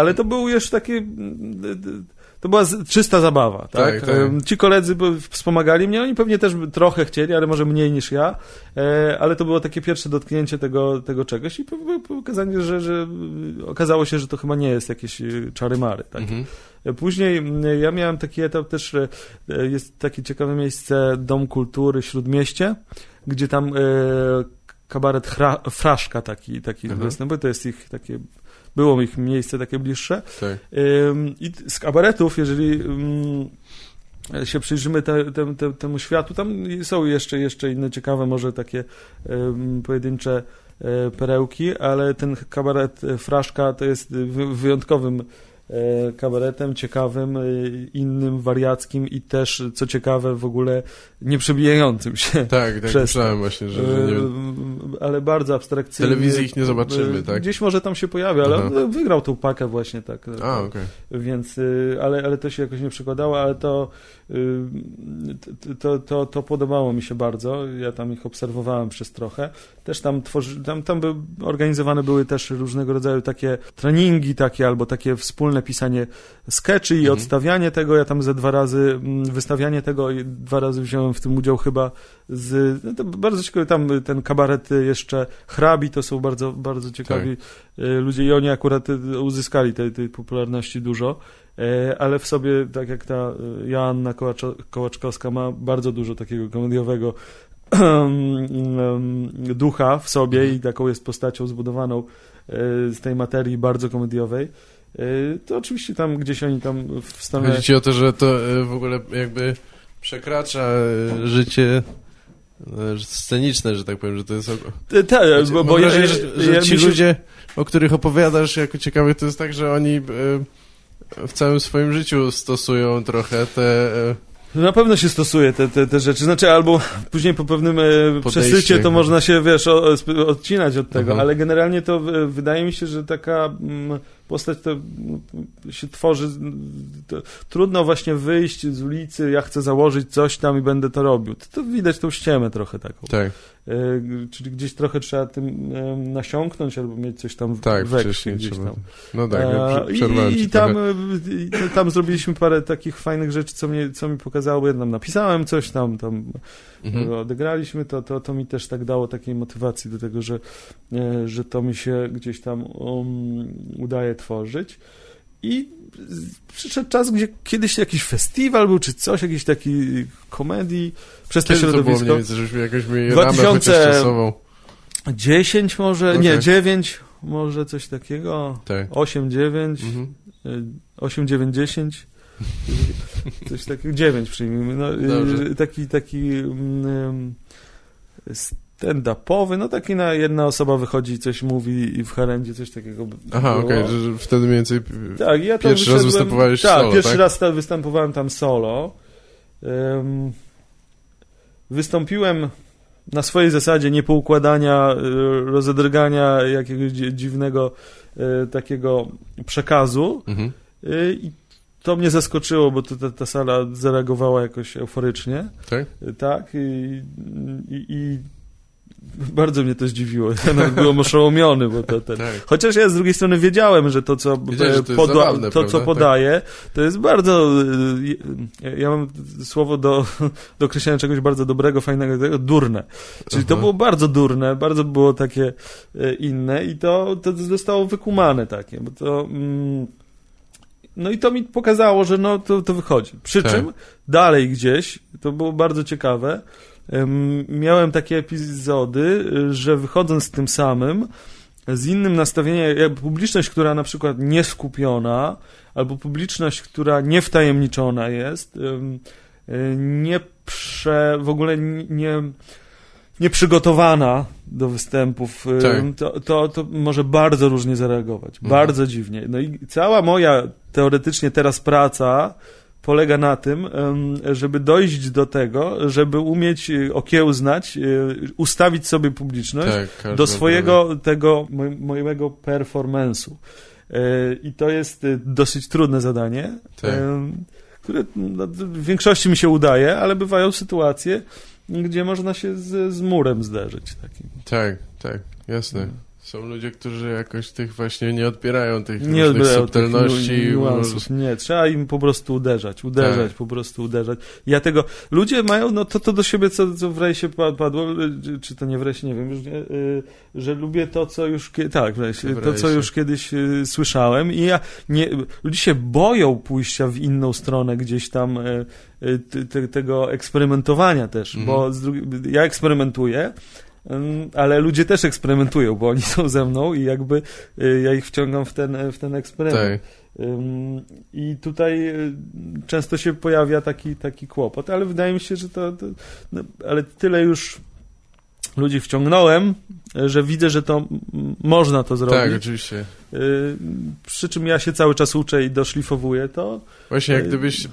E, ale to był już taki. mm, To była czysta zabawa. Tak? Tak, tak. Ci koledzy wspomagali mnie, oni pewnie też trochę chcieli, ale może mniej niż ja. E, ale to było takie pierwsze dotknięcie tego, tego czegoś i po- po- pokazanie, że, że okazało się, że to chyba nie jest jakieś y, czary-mary. Tak? Mhm. E, Później ja miałem taki etap też, e, jest takie ciekawe miejsce Dom Kultury Śródmieście, gdzie tam e, kabaret Fraszka taki, taki Aha. występuje, to jest ich takie, było ich miejsce takie bliższe. Tak. I z kabaretów, jeżeli się przyjrzymy te, te, te, temu światu, tam są jeszcze, jeszcze inne ciekawe, może takie pojedyncze e, perełki, ale ten kabaret e, Fraszka to jest wy, wyjątkowym kabaretem, ciekawym, e, innym, wariackim i też, co ciekawe, w ogóle nieprzebijającym się. Tak, tak myślałem właśnie, że, że nie. Ym, ale bardzo abstrakcyjny. Telewizji ich nie zobaczymy, tak? Gdzieś może tam się pojawia, ale Aha. on wygrał tą pakę właśnie tak. A, okej. Więc, y, ale, ale to się jakoś nie przekładało, ale to, to, to, to, podobało mi się bardzo. Ja tam ich obserwowałem przez trochę. Też tam tworzy, tam, tam by, organizowane były też różnego rodzaju takie treningi takie, albo takie wspólne pisanie sketchy i Mhm. odstawianie tego. Ja tam ze dwa razy, mm, wystawianie tego i dwa razy wziąłem w tym udział chyba z, no to bardzo ciekawy, tam ten kabaret jeszcze hrabi, to są bardzo, bardzo ciekawi Tak. Y, ludzie i oni akurat y, uzyskali tej, tej popularności dużo, e, ale w sobie, tak jak ta Joanna Kołaczo- Kołaczkowska ma bardzo dużo takiego komediowego [clears throat] ducha w sobie i taką jest postacią zbudowaną e, z tej materii bardzo komediowej. To oczywiście tam gdzieś oni tam w stronę... Chodzi ci o to, że to e, w ogóle jakby przekracza e, życie e, sceniczne, że tak powiem, że to jest... Tak, bo, Mam bo ja, wrażenie, że, że ja ci się- ludzie, o których opowiadasz jako ciekawych, to jest tak, że oni e, w całym swoim życiu stosują trochę te... e, Na pewno się stosuje te, te, te rzeczy, znaczy albo później po pewnym e, przesycie to można się, wiesz, o, sp- odcinać od tego, Mhm. ale generalnie to e, wydaje mi się, że taka mm, postać to mm, się tworzy, to, trudno właśnie wyjść z ulicy, ja chcę założyć coś tam i będę to robił. To, to widać tą ściemę trochę taką. Tak, czyli gdzieś trochę trzeba tym e, nasiąknąć albo mieć coś tam w tak, we krwi gdzieś trzeba. tam. No tak, ja E, prze- przerwałem I, i tam, trochę. e, tam zrobiliśmy parę takich fajnych rzeczy, co, mnie, co mi pokazało. Ja tam napisałem coś tam, tam Mhm. odegraliśmy, to, to, to mi też tak dało takiej motywacji do tego, że, e, że to mi się gdzieś tam um, udaje tworzyć. I przyszedł czas, gdzie kiedyś jakiś festiwal był, czy coś, jakiś taki komedii przez to to było środowisko. mniej więcej, żebyśmy jakoś mieli 2000 ramę chociaż czasową? 10 może, nie, Okej. 9, może coś takiego. Tak. 8, 9. Mhm. 8, 9, 10. Coś takiego, 9 przyjmijmy. No, Dobrze. y, taki taki mm, stand-upowy, no taki na jedna osoba wychodzi, coś mówi i w harendzie coś takiego Aha, okej, że, że wtedy mniej więcej... Tak, ja tam Pierwszy raz występowałeś tak, solo, pierwszy tak? raz występowałem tam solo. Ym, wystąpiłem na swojej zasadzie niepoukładania, y, rozedrgania jakiegoś dzi- dziwnego y, takiego przekazu. Mhm. Y, I to mnie zaskoczyło, bo to, ta, ta sala zareagowała jakoś euforycznie. Tak? Tak. I, i, i bardzo mnie to zdziwiło. [laughs] Ja nawet byłem oszołomiony, bo to ten. Tak. Chociaż ja z drugiej strony wiedziałem, że to, co, Wiedziałeś, że to poda- zabawne, to, co podaje, to jest bardzo. y, Ja mam słowo do, do określenia czegoś bardzo dobrego, fajnego, tego, durne. Czyli to Aha. było bardzo durne, bardzo było takie y, inne i to, to zostało wykumane takie, bo to. Mm, no i to mi pokazało, że no to, to wychodzi. Przy Tak. czym dalej gdzieś, to było bardzo ciekawe, miałem takie epizody, y, że wychodząc z tym samym, z innym nastawieniem, publiczność, która na przykład nieskupiona, albo publiczność, która niewtajemniczona jest, y, nie prze, w ogóle nie, nieprzygotowana do występów, em, Tak. to, to, to może bardzo różnie zareagować. Mhm. Bardzo dziwnie. No i cała moja teoretycznie teraz praca polega na tym, żeby dojść do tego, żeby umieć y, okiełznać, y, ustawić sobie publiczność Tak, do swojego tego moj- mojego performance'u. E, I to jest y, dosyć trudne zadanie, Tak. które no, w większości mi się udaje, ale bywają sytuacje, gdzie można się z, z murem zderzyć. Takim. Tak, tak, jasne. Są ludzie, którzy jakoś tych właśnie nie odbierają tych Nie odbierają tych subtelności. niuansów. Nie, trzeba im po prostu uderzać, uderzać, Tak. po prostu uderzać. Ja tego, ludzie mają, no to, to do siebie, co, co w rejsie pa- padło, y, czy to nie w rejsie, nie wiem, już nie, y, że lubię to, co już, tak, w rejsie, to, co już kiedyś y, słyszałem i ja, nie, ludzie się boją pójścia w inną stronę gdzieś tam y, y, te- te, tego eksperymentowania też, Mhm. bo ja eksperymentuję, Ym, ale ludzie też eksperymentują, bo oni [laughs] są ze mną i jakby y, ja ich wciągam w ten, w ten eksperyment. Tak, I tutaj y, często się pojawia taki, taki kłopot, ale wydaje mi się, że to, to no, ale tyle już ludzi wciągnąłem, że widzę, że to można to tak, zrobić. oczywiście. Y, Przy czym ja się cały czas uczę i doszlifowuję to. Właśnie jak Y, gdybyś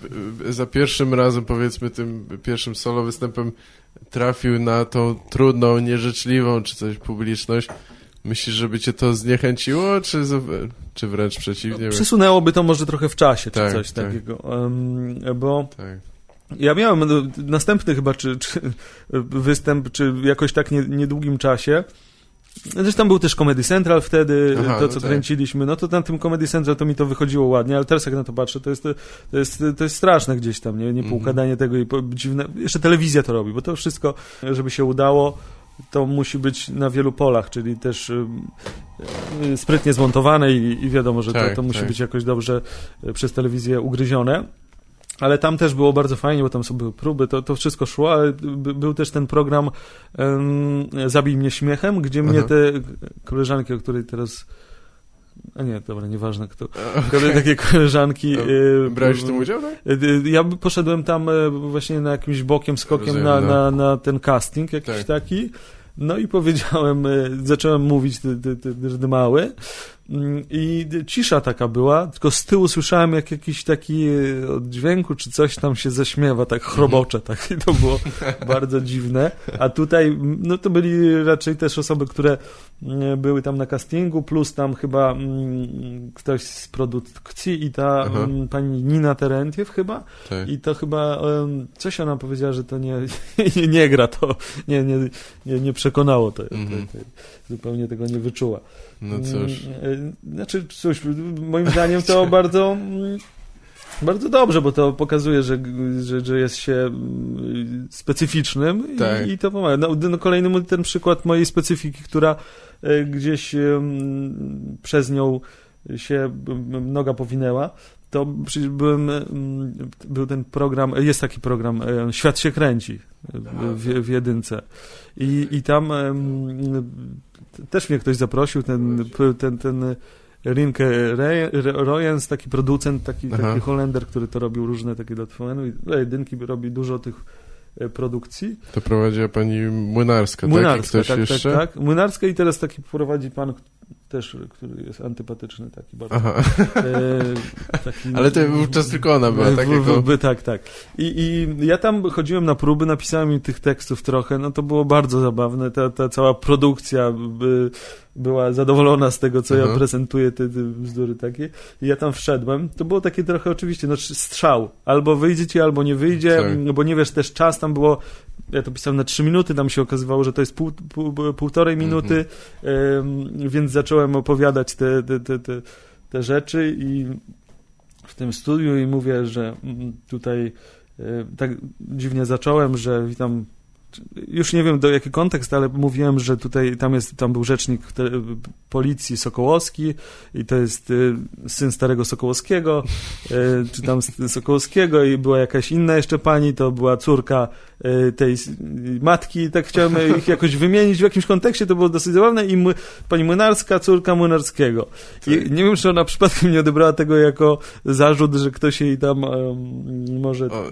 y, za pierwszym razem, powiedzmy tym pierwszym solo występem trafił na tą trudną, nieżyczliwą czy coś publiczność, myślisz, żeby cię to zniechęciło, czy, czy wręcz przeciwnie? Przesunęłoby to może trochę w czasie, czy Tak, coś tak. takiego. Ym, Bo Tak. Ja miałem no, następny chyba, czy, czy występ, czy jakoś tak nie, niedługim czasie. Zresztą był też Comedy Central wtedy, Aha, to no co tak. kręciliśmy, no to na tym Comedy Central to mi to wychodziło ładnie, ale teraz jak na to patrzę, to jest, to jest, to jest straszne gdzieś tam, nie, nie Mhm. poukładanie tego i po, dziwne, jeszcze telewizja to robi, bo to wszystko, żeby się udało, to musi być na wielu polach, czyli też sprytnie zmontowane i, i wiadomo, że to, Tak, to musi tak. być jakoś dobrze y, przez telewizję ugryzione. Ale tam też było bardzo fajnie, bo tam są były próby, to, to wszystko szło, ale by, był też ten program um, Zabij mnie śmiechem, gdzie mnie Aha. te koleżanki, o której teraz A nie, dobra, nieważne kto. Kole, takie koleżanki. E, Brałeś w tym udział, tak? E, ja poszedłem tam e, właśnie na jakimś bokiem, skokiem Rozumiem, na, no. na, na ten casting jakiś tak. taki. No i powiedziałem, zacząłem mówić, ty, ty, ty, ty mały. Mm, I cisza taka była, tylko z tyłu słyszałem jak jakiś taki e, dźwięku czy coś tam się zaśmiewa, tak chrobocze, tak i to było [laughs] bardzo dziwne. A tutaj, no to byli raczej też osoby, które mm, były tam na castingu, plus tam chyba mm, ktoś z produkcji i ta Aha. pani Nina Terentiew chyba. Tak. I to chyba, coś ona powiedziała, że to nie, [laughs] nie, nie gra, to nie, nie, nie, nie przekonało to, mhm. to, to, zupełnie tego nie wyczuła. No cóż. Znaczy, cóż, moim zdaniem to [laughs] bardzo bardzo dobrze, bo to pokazuje, że, że, że jest się mm, specyficznym tak. i, i, to pomaga. No, no, kolejny ten przykład mojej specyfiki, która e, gdzieś przez nią się noga powinęła, to byłem, był ten program, jest taki program, e, Świat się kręci w, w jedynce. I, i tam też mnie ktoś zaprosił, ten, ten, ten Rinke Royens, taki producent, taki, taki Holender, który to robił różne takie dla i dla jedynki robi dużo tych e, produkcji. To prowadziła pani Młynarska, Młynarska tak? tak, tak, tak. Młynarska i teraz taki prowadzi pan, też, który jest antypatyczny taki bardzo. Aha. E, taki, Ale to wówczas tylko ona była, tak? Jako... By, tak, tak. I, I ja tam chodziłem na próby, napisałem im tych tekstów trochę, no to było bardzo zabawne, ta, ta cała produkcja by, była zadowolona z tego, co ja prezentuję, te, te bzdury takie. I ja tam wszedłem. To było takie trochę oczywiście, no strzał. Albo wyjdzie ci, albo nie wyjdzie, no bo nie wiesz, też czas tam było ja to pisałem na trzy minuty, tam się okazywało, że to jest pół, pół, półtorej mhm. minuty, więc zacząłem opowiadać te, te, te, te, te rzeczy i w tym studiu i mówię, że mm, tutaj tak dziwnie zacząłem, że witam już nie wiem do jaki kontekst, ale mówiłem, że tutaj tam jest, tam był rzecznik policji Sokołowski i to jest y, syn starego Sokołowskiego, y, czy tam Sokołowskiego i była jakaś inna jeszcze pani, to była córka tej matki, tak chciałem ich [laughs] jakoś wymienić w jakimś kontekście, to było dosyć zabawne i pani Młynarska, córka Młynarskiego. I nie wiem, czy ona przypadkiem nie odebrała tego jako zarzut, że ktoś jej tam um, może o,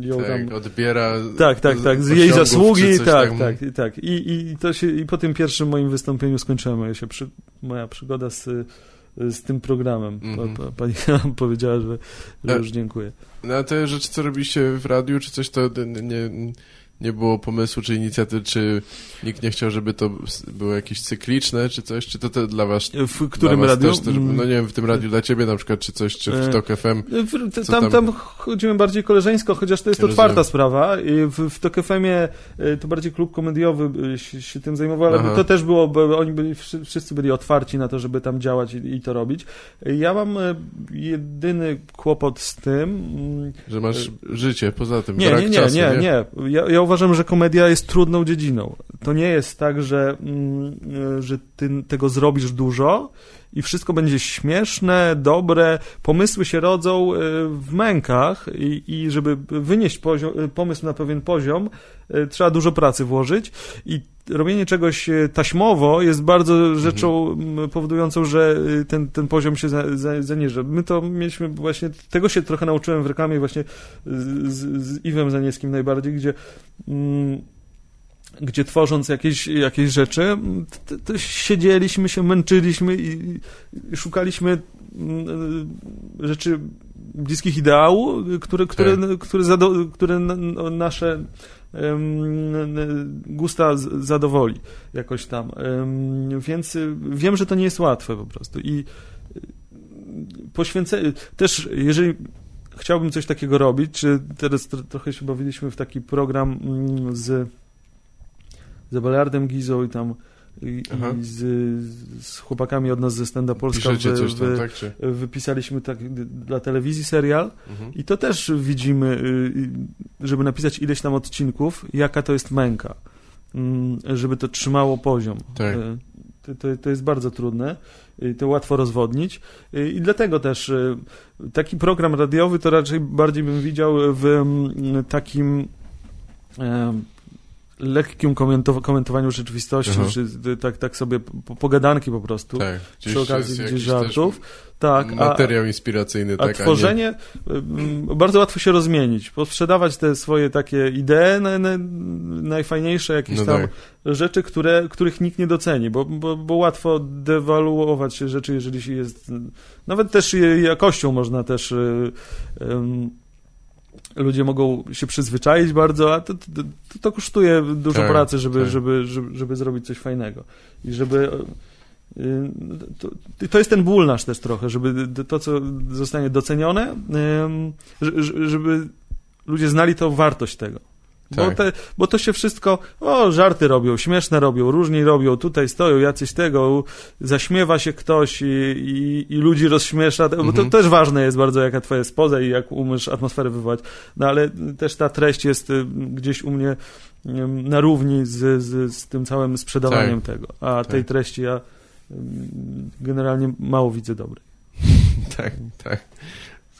ją tak, tam... odbiera tak, tak, tak, z jej zasługi, tak, tak, tak. I, i, to się, I po tym pierwszym moim wystąpieniu skończyłem się przy, moja przygoda z, z tym programem. Mm -hmm. Pani [laughs] powiedziała, że, że już dziękuję. No a te rzeczy, co robiliście w radiu, czy coś, to nie, nie było pomysłu czy inicjatywy, czy nikt nie chciał, żeby to było jakieś cykliczne, czy coś, czy to, to dla was W którym radiu? Też, no nie wiem, w tym radiu dla ciebie na przykład, czy coś, czy w e, TOK FM? W, tam, tam, tam chodzimy bardziej koleżeńsko, chociaż to jest Rozumiem. otwarta sprawa i w, w TOK FM-ie e, to bardziej klub komediowy e, się, się tym zajmował, ale Aha. to też było, bo oni byli, wszyscy byli otwarci na to, żeby tam działać i, i to robić. Ja mam jedyny kłopot z tym... Mm, Że masz życie poza tym, nie, brak nie, nie, czasu, nie, nie, nie. Ja, ja uważam, że komedia jest trudną dziedziną. To nie jest tak, że, mm, że ty tego zrobisz dużo i wszystko będzie śmieszne, dobre, pomysły się rodzą e, w mękach i, i żeby wynieść poziom, e, pomysł na pewien poziom, e, trzeba dużo pracy włożyć i robienie czegoś taśmowo jest bardzo rzeczą mhm. powodującą, że ten, ten poziom się za, za, zaniża. My to mieliśmy właśnie, tego się trochę nauczyłem w reklamie właśnie z, z Iwem Zanieskim najbardziej, gdzie mm, gdzie tworząc jakieś, jakieś rzeczy, to, to siedzieliśmy się, męczyliśmy i, i szukaliśmy mm, rzeczy bliskich ideału, które, które, tak. które, zado, które nasze gusta zadowoli jakoś tam. Więc wiem, że to nie jest łatwe po prostu i poświęcenie, też jeżeli chciałbym coś takiego robić, czy teraz trochę się bawiliśmy w taki program z z Baleardem Gizą i tam i, i z, z, chłopakami od nas ze Stenda Polska wy, tam, wy, tak, czy... wypisaliśmy tak dla telewizji serial mhm. i to też widzimy, y, żeby napisać ileś tam odcinków, jaka to jest męka, mm, żeby to trzymało poziom. Tak. Y, to, to, jest bardzo trudne, to łatwo rozwodnić i dlatego też y, taki program radiowy to raczej bardziej bym widział w mm, takim lekkim komentow- komentowaniu rzeczywistości, czy y, tak, tak sobie po, pogadanki po prostu, Tak. Gdzieś przy okazji gdzieś żartów. Tak, a, Materiał inspiracyjny, a tak, tworzenie ym, bardzo łatwo się rozmienić, posprzedawać te swoje takie idee, na, na, najfajniejsze jakieś No tam tak. rzeczy, które, których nikt nie doceni, bo, bo, bo łatwo dewaluować rzeczy, jeżeli się jest, nawet też jakością można też y, ym, ludzie mogą się przyzwyczaić bardzo, a to, to, to, kosztuje dużo Tak, pracy, żeby, tak. żeby, żeby, żeby zrobić coś fajnego i żeby y, to, to jest ten ból nasz też trochę, żeby to, co zostanie docenione, żeby ludzie znali tą wartość tego. Bo, Tak. te, bo to się wszystko, o, żarty robią, śmieszne robią, różni robią, tutaj stoją jacyś tego, zaśmiewa się ktoś i, i, i ludzi rozśmiesza, bo to Mhm. też ważne jest bardzo, jaka twoja jest poza i jak umiesz atmosferę wywołać. No ale też ta treść jest y, gdzieś u mnie na równi z, z, z tym całym sprzedawaniem tego. A tej Tak. treści ja generalnie mało widzę dobrej. [laughs] Tak, tak.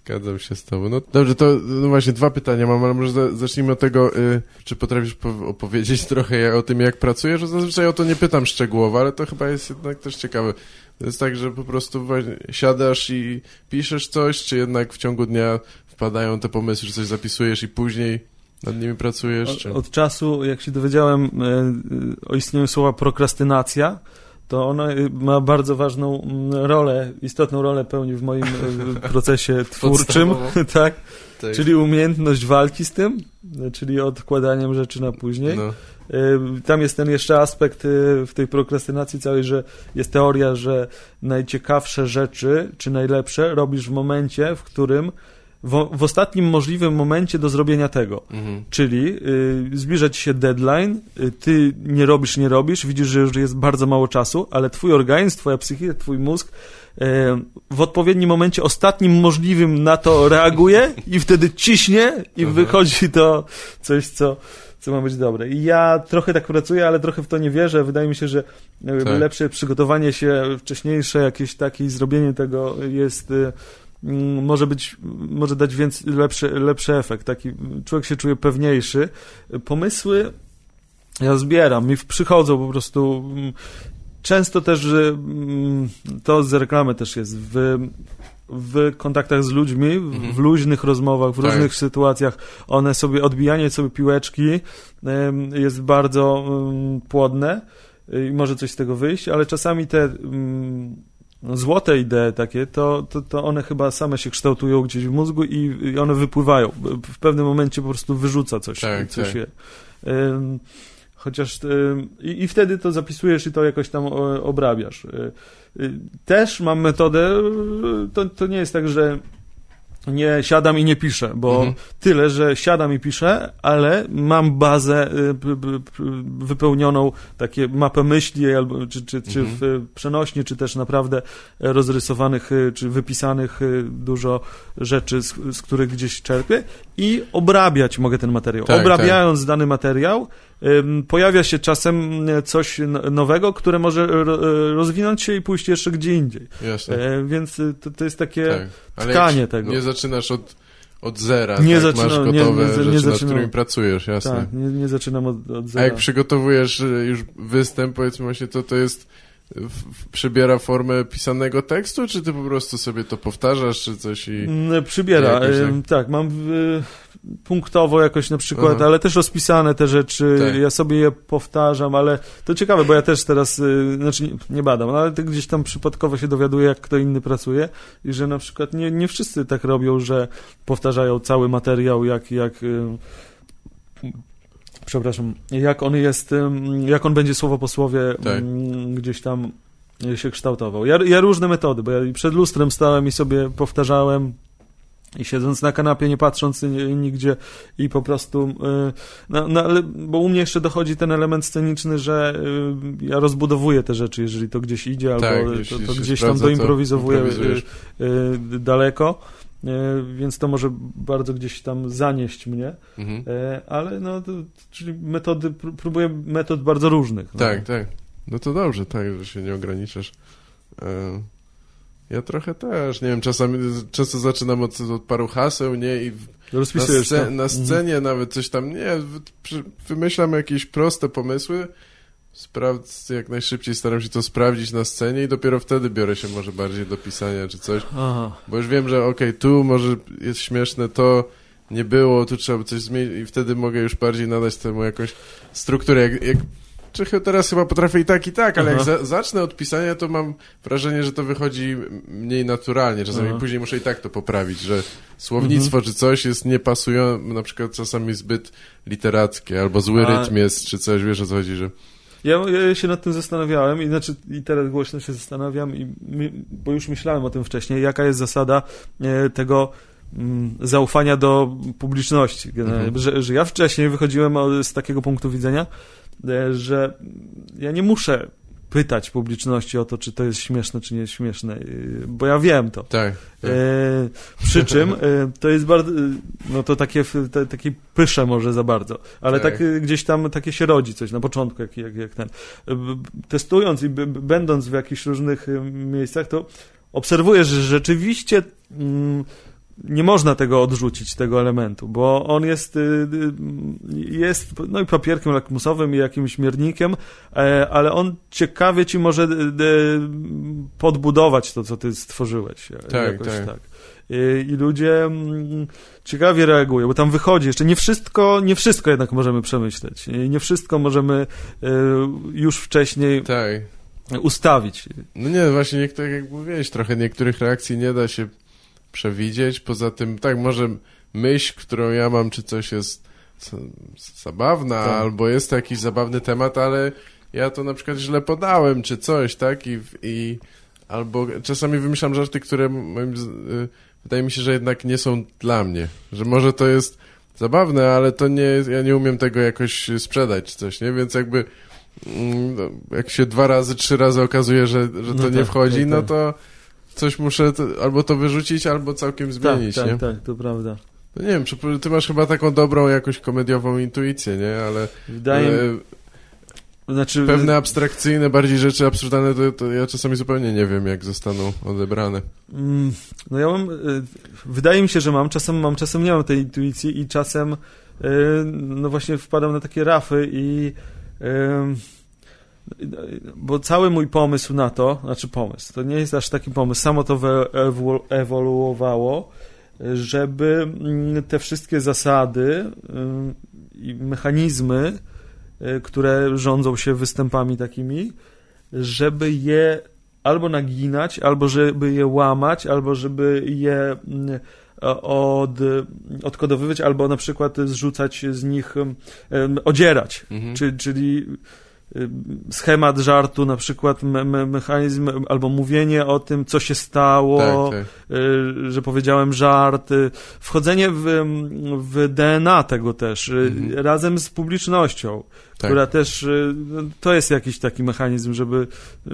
Zgadzam się z tobą. No dobrze, to no właśnie dwa pytania mam, ale może za- zacznijmy od tego, y, czy potrafisz po- opowiedzieć [laughs] trochę o tym, jak pracujesz? Bo Zazwyczaj o to nie pytam szczegółowo, ale to chyba jest jednak też ciekawe. To jest tak, że po prostu siadasz i piszesz coś, czy jednak w ciągu dnia wpadają te pomysły, że coś zapisujesz i później nad nimi pracujesz? Od, od czasu, jak się dowiedziałem e, e, o istnieniu słowa prokrastynacja, to ona e, ma bardzo ważną mm, rolę, istotną rolę pełni w moim e, [laughs] procesie twórczym, [laughs] tak? Tak. Czyli umiejętność walki z tym, czyli odkładaniem rzeczy na później. No, E, Tam jest ten jeszcze aspekt w tej prokrastynacji całej, że jest teoria, że najciekawsze rzeczy, czy najlepsze robisz w momencie, w którym w, w ostatnim możliwym momencie do zrobienia tego. mhm. Czyli y, zbliża ci się deadline, y, ty nie robisz, nie robisz, widzisz, że już jest bardzo mało czasu, ale twój organizm, twoja psychika, twój mózg y, w odpowiednim momencie, ostatnim możliwym na to reaguje i wtedy ciśnie i Aha. wychodzi to coś, co, co ma być dobre. I ja trochę tak pracuję, ale trochę w to nie wierzę. Wydaje mi się, że y, Tak. lepsze przygotowanie się, wcześniejsze jakieś takie zrobienie tego jest... mm, może być, może dać więcej, lepszy, lepszy efekt. Taki człowiek się czuje pewniejszy. Pomysły ja zbieram, mi przychodzą po prostu. mm, Często też, mm, to z reklamy też jest w, w kontaktach z ludźmi, w, Mhm. w luźnych rozmowach, w Tak. różnych sytuacjach. One sobie, odbijanie sobie piłeczki jest bardzo płodne i może coś z tego wyjść, ale czasami te złote idee takie, to, to, to one chyba same się kształtują gdzieś w mózgu i, i one wypływają. W pewnym momencie po prostu wyrzuca coś. Tak, coś tak. Je. Ym, chociaż ym, i, i wtedy to zapisujesz i to jakoś tam obrabiasz. Y, y, Też mam metodę, to, to nie jest tak, że nie siadam i nie piszę, bo Mhm. tyle, że siadam i piszę, ale mam bazę y, wypełnioną, takie mapę myśli, albo, czy, czy, czy Mhm. w przenośni, czy też naprawdę rozrysowanych, y, czy wypisanych y, dużo rzeczy, z, z których gdzieś czerpię i obrabiać mogę ten materiał. Tak, Obrabiając dany materiał, pojawia się czasem y, coś nowego, które może y, rozwinąć się i pójść jeszcze gdzie indziej. Jasne. E, więc y, to, to jest takie... tak. Tkanie tego. Nie zaczynasz od, od zera, Nie tak? zaczynam- masz nie- gotowe nie- nie rzeczy, nad zaczynam. którymi pracujesz, jasne. Tak, nie, nie zaczynam od, od A zera. jak przygotowujesz y, już występ, powiedzmy właśnie, to to jest przybiera formę pisanego tekstu, czy ty po prostu sobie to powtarzasz, czy coś i... Mm, Przybiera, Jakoś tak. tak, mam punktowo jakoś na przykład, Aha. ale też rozpisane te rzeczy, Tak. ja sobie je powtarzam, ale to ciekawe, bo ja też teraz, y, znaczy nie, nie badam, no, ale gdzieś tam przypadkowo się dowiaduję, jak kto inny pracuje i że na przykład nie, nie wszyscy tak robią, że powtarzają cały materiał, jak, jak y, przepraszam, jak on jest, jak on będzie słowo po słowie Tak. gdzieś tam się kształtował. Ja, ja różne metody, bo ja przed lustrem stałem i sobie powtarzałem i siedząc na kanapie, nie patrząc ni- nigdzie i po prostu, y, no, no, ale, bo u mnie jeszcze dochodzi ten element sceniczny, że y, ja rozbudowuję te rzeczy, jeżeli to gdzieś idzie, albo Tak, to, jeśli to się gdzieś sprawdza, tam to doimprowizowuję y, daleko, więc to może bardzo gdzieś tam zanieść mnie, Mhm. ale no, to, czyli metody, pró- próbuję metod bardzo różnych. No. Tak, tak. No to dobrze, tak, że się nie ograniczasz. E, Ja trochę też, nie wiem, czasami często zaczynam od, od paru haseł, nie, i na, Rozpisujesz sce, to. na scenie nawet coś tam, nie, wymyślam jakieś proste pomysły, sprawdz, jak najszybciej staram się to sprawdzić na scenie i dopiero wtedy biorę się może bardziej do pisania czy coś, Aha. bo już wiem, że okej, tu może jest śmieszne, to nie było, tu trzeba by coś zmienić i wtedy mogę już bardziej nadać temu jakąś strukturę, jak, jak czy teraz chyba potrafię i tak, i tak, ale jak Aha. za, zacznę od pisania, to mam wrażenie, że to wychodzi mniej naturalnie. Czasami Aha. później muszę i tak to poprawić, że słownictwo czy coś jest niepasujące, na przykład czasami zbyt literackie, albo zły A- rytm jest, czy coś, wiesz o co chodzi, że... Ja, ja się nad tym zastanawiałem i znaczy i teraz głośno się zastanawiam, i bo już myślałem o tym wcześniej, jaka jest zasada e, tego zaufania do publiczności. Mhm. Że, że ja wcześniej wychodziłem z takiego punktu widzenia, e, że ja nie muszę pytać publiczności o to, czy to jest śmieszne, czy nie jest śmieszne, e, bo ja wiem to. Tak. tak. E, przy czym e, to jest bardzo, e, no to takie, te, takie pysze może za bardzo, ale tak, Tak. gdzieś tam takie się rodzi coś na początku, jak, jak, jak ten. Testując i będąc w jakichś różnych miejscach, to obserwujesz, że rzeczywiście mm, nie można tego odrzucić, tego elementu, bo on jest, y, y, jest no i papierkiem lakmusowym i jakimś miernikiem, e, ale on ciekawie ci może y, podbudować to, co ty stworzyłeś. e, Tak, jakoś tak. tak. I, I ludzie mm, ciekawie reagują, bo tam wychodzi jeszcze nie wszystko, nie wszystko jednak możemy przemyśleć. Nie wszystko możemy y, już wcześniej tak. ustawić. No nie, właśnie niektórych, jak mówiłeś, trochę niektórych reakcji nie da się przewidzieć. Poza tym, tak, może myśl, którą ja mam, czy coś jest zabawna, Tak. albo jest to jakiś zabawny temat, ale ja to na przykład źle podałem, czy coś, tak? I, i albo czasami wymyślam żarty, które moim, y, wydaje mi się, że jednak nie są dla mnie. Że może to jest zabawne, ale to nie, ja nie umiem tego jakoś sprzedać, czy coś, nie? Więc jakby mm, no, jak się dwa razy, trzy razy okazuje, że, że to No nie tak, wchodzi, tak, no tak. to coś muszę to, albo to wyrzucić, albo całkiem zmienić, tak, nie? tak, tak, to prawda. No nie wiem, czy ty masz chyba taką dobrą jakąś komediową intuicję, nie? Ale Wydaje mi e, znaczy, pewne abstrakcyjne, bardziej rzeczy absurdalne, to, to ja czasami zupełnie nie wiem, jak zostaną odebrane. Mm, No ja mam, y, wydaje mi się, że mam, czasem mam, czasem nie mam tej intuicji i czasem y, no właśnie wpadam na takie rafy i y, bo cały mój pomysł na to, znaczy pomysł, to nie jest aż taki pomysł, samo to ewolu- ewoluowało, żeby mm, te wszystkie zasady y, i mechanizmy, y, które rządzą się występami takimi, żeby je albo naginać, albo żeby je łamać, albo żeby je mm, od, odkodowywać, albo na przykład zrzucać z nich, odzierać. Mhm. Czy, czyli schemat żartu, na przykład me, me, mechanizm, albo mówienie o tym, co się stało, tak, tak. y, że powiedziałem żart, y, wchodzenie w, w DNA tego też, y, Mhm. razem z publicznością, tak. która też, y, no, to jest jakiś taki mechanizm, żeby,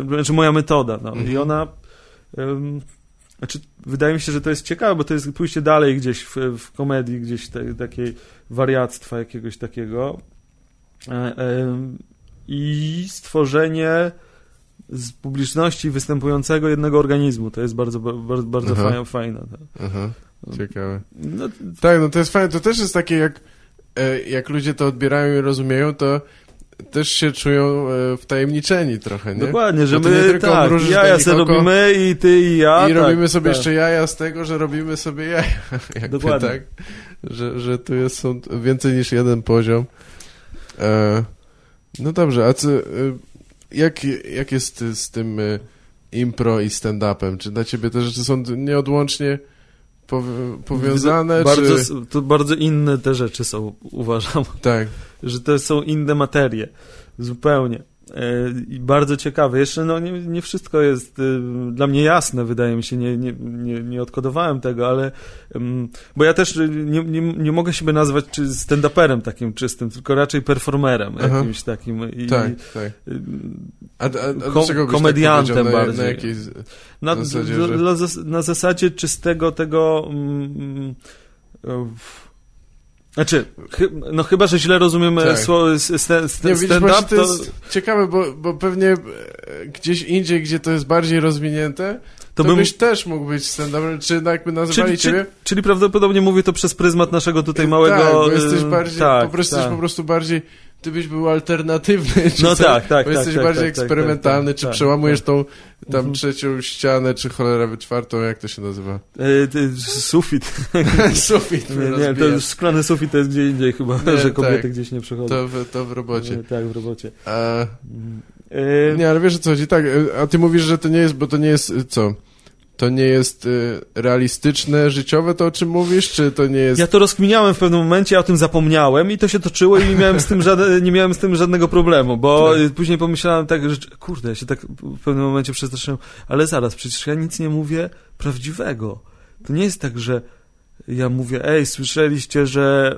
znaczy moja metoda, no, i Mhm. ona, ym, znaczy, wydaje mi się, że to jest ciekawe, bo to jest pójście dalej gdzieś w, w komedii, gdzieś te, takiej wariactwa jakiegoś takiego e, em, i stworzenie z publiczności występującego jednego organizmu. To jest bardzo, bardzo, bardzo Aha. fajne. fajne tak. Aha, ciekawe. No, Tak, no to jest fajne. To też jest takie, jak, e, jak ludzie to odbierają i rozumieją, to też się czują e, wtajemniczeni trochę, nie? dokładnie, że nie my tylko tak, jaja nikogo robimy i ty i ja. I tak, robimy sobie tak. jeszcze jaja z tego, że robimy sobie jaja. [laughs] Jakby Dokładnie. tak, że, że tu jest są więcej niż jeden poziom. E, no dobrze, a co, e, jak, jak jest z tym e, impro i stand-upem? Czy dla ciebie te rzeczy są nieodłącznie pow- powiązane? bardzo, czy... To bardzo inne te rzeczy są, [laughs] uważam, Tak, że to są inne materie. Zupełnie. E, I bardzo ciekawe. Jeszcze no, nie, nie wszystko jest y, dla mnie jasne, wydaje mi się. Nie, nie, nie, nie odkodowałem tego, ale. ym, bo ja też nie, nie, nie mogę siebie nazwać czy stand-uperem takim czystym, tylko raczej performerem Aha. jakimś takim. I, tak, tak. A, a, a Kom- byś komediantem tak? Na, bardziej. na jakiej... Na, zasadzie, że- na zasadzie czystego tego. Mm, e, w- znaczy, chy, no chyba, że źle rozumiem Tak. tak. słowo stand-up, to to, jest ciekawe, bo, bo pewnie e, gdzieś indziej, gdzie to jest bardziej rozwinięte, to, bym... byś też mógł być stand-up, czy jakby nazywali czyli, ciebie... Czyli, czyli prawdopodobnie mówię to przez pryzmat naszego tutaj małego... Tak, bo jesteś bardziej, tak, po prostu tak. jesteś po prostu bardziej, ty byś był alternatywny, [laughs] czy No coś, tak, tak, bo tak, jesteś tak, bardziej tak, tak, eksperymentalny, tak, czy tak, przełamujesz tak. tą tam Mhm. trzecią ścianę, czy cholera czwartą, jak to się nazywa? Y, ty, sufit. [laughs] Sufit Nie, nie, to już szklany sufit to jest gdzie indziej chyba, Nie, że kobiety tak. gdzieś nie przychodzą. To w, to w robocie. Y, Tak, w robocie. A, Y, nie, ale wiesz o co chodzi, tak, y, a ty mówisz, że to nie jest, bo to nie jest, y, co? To nie jest y, realistyczne, życiowe to, o czym mówisz, czy to nie jest... Ja to rozkminiałem w pewnym momencie, ja o tym zapomniałem i to się toczyło i nie miałem z tym, żadne, nie miałem z tym żadnego problemu, bo Tak. y, później pomyślałem tak, że kurde, ja się tak w pewnym momencie przestraszyłem, ale zaraz, przecież ja nic nie mówię prawdziwego. To nie jest tak, że ja mówię, ej, słyszeliście, że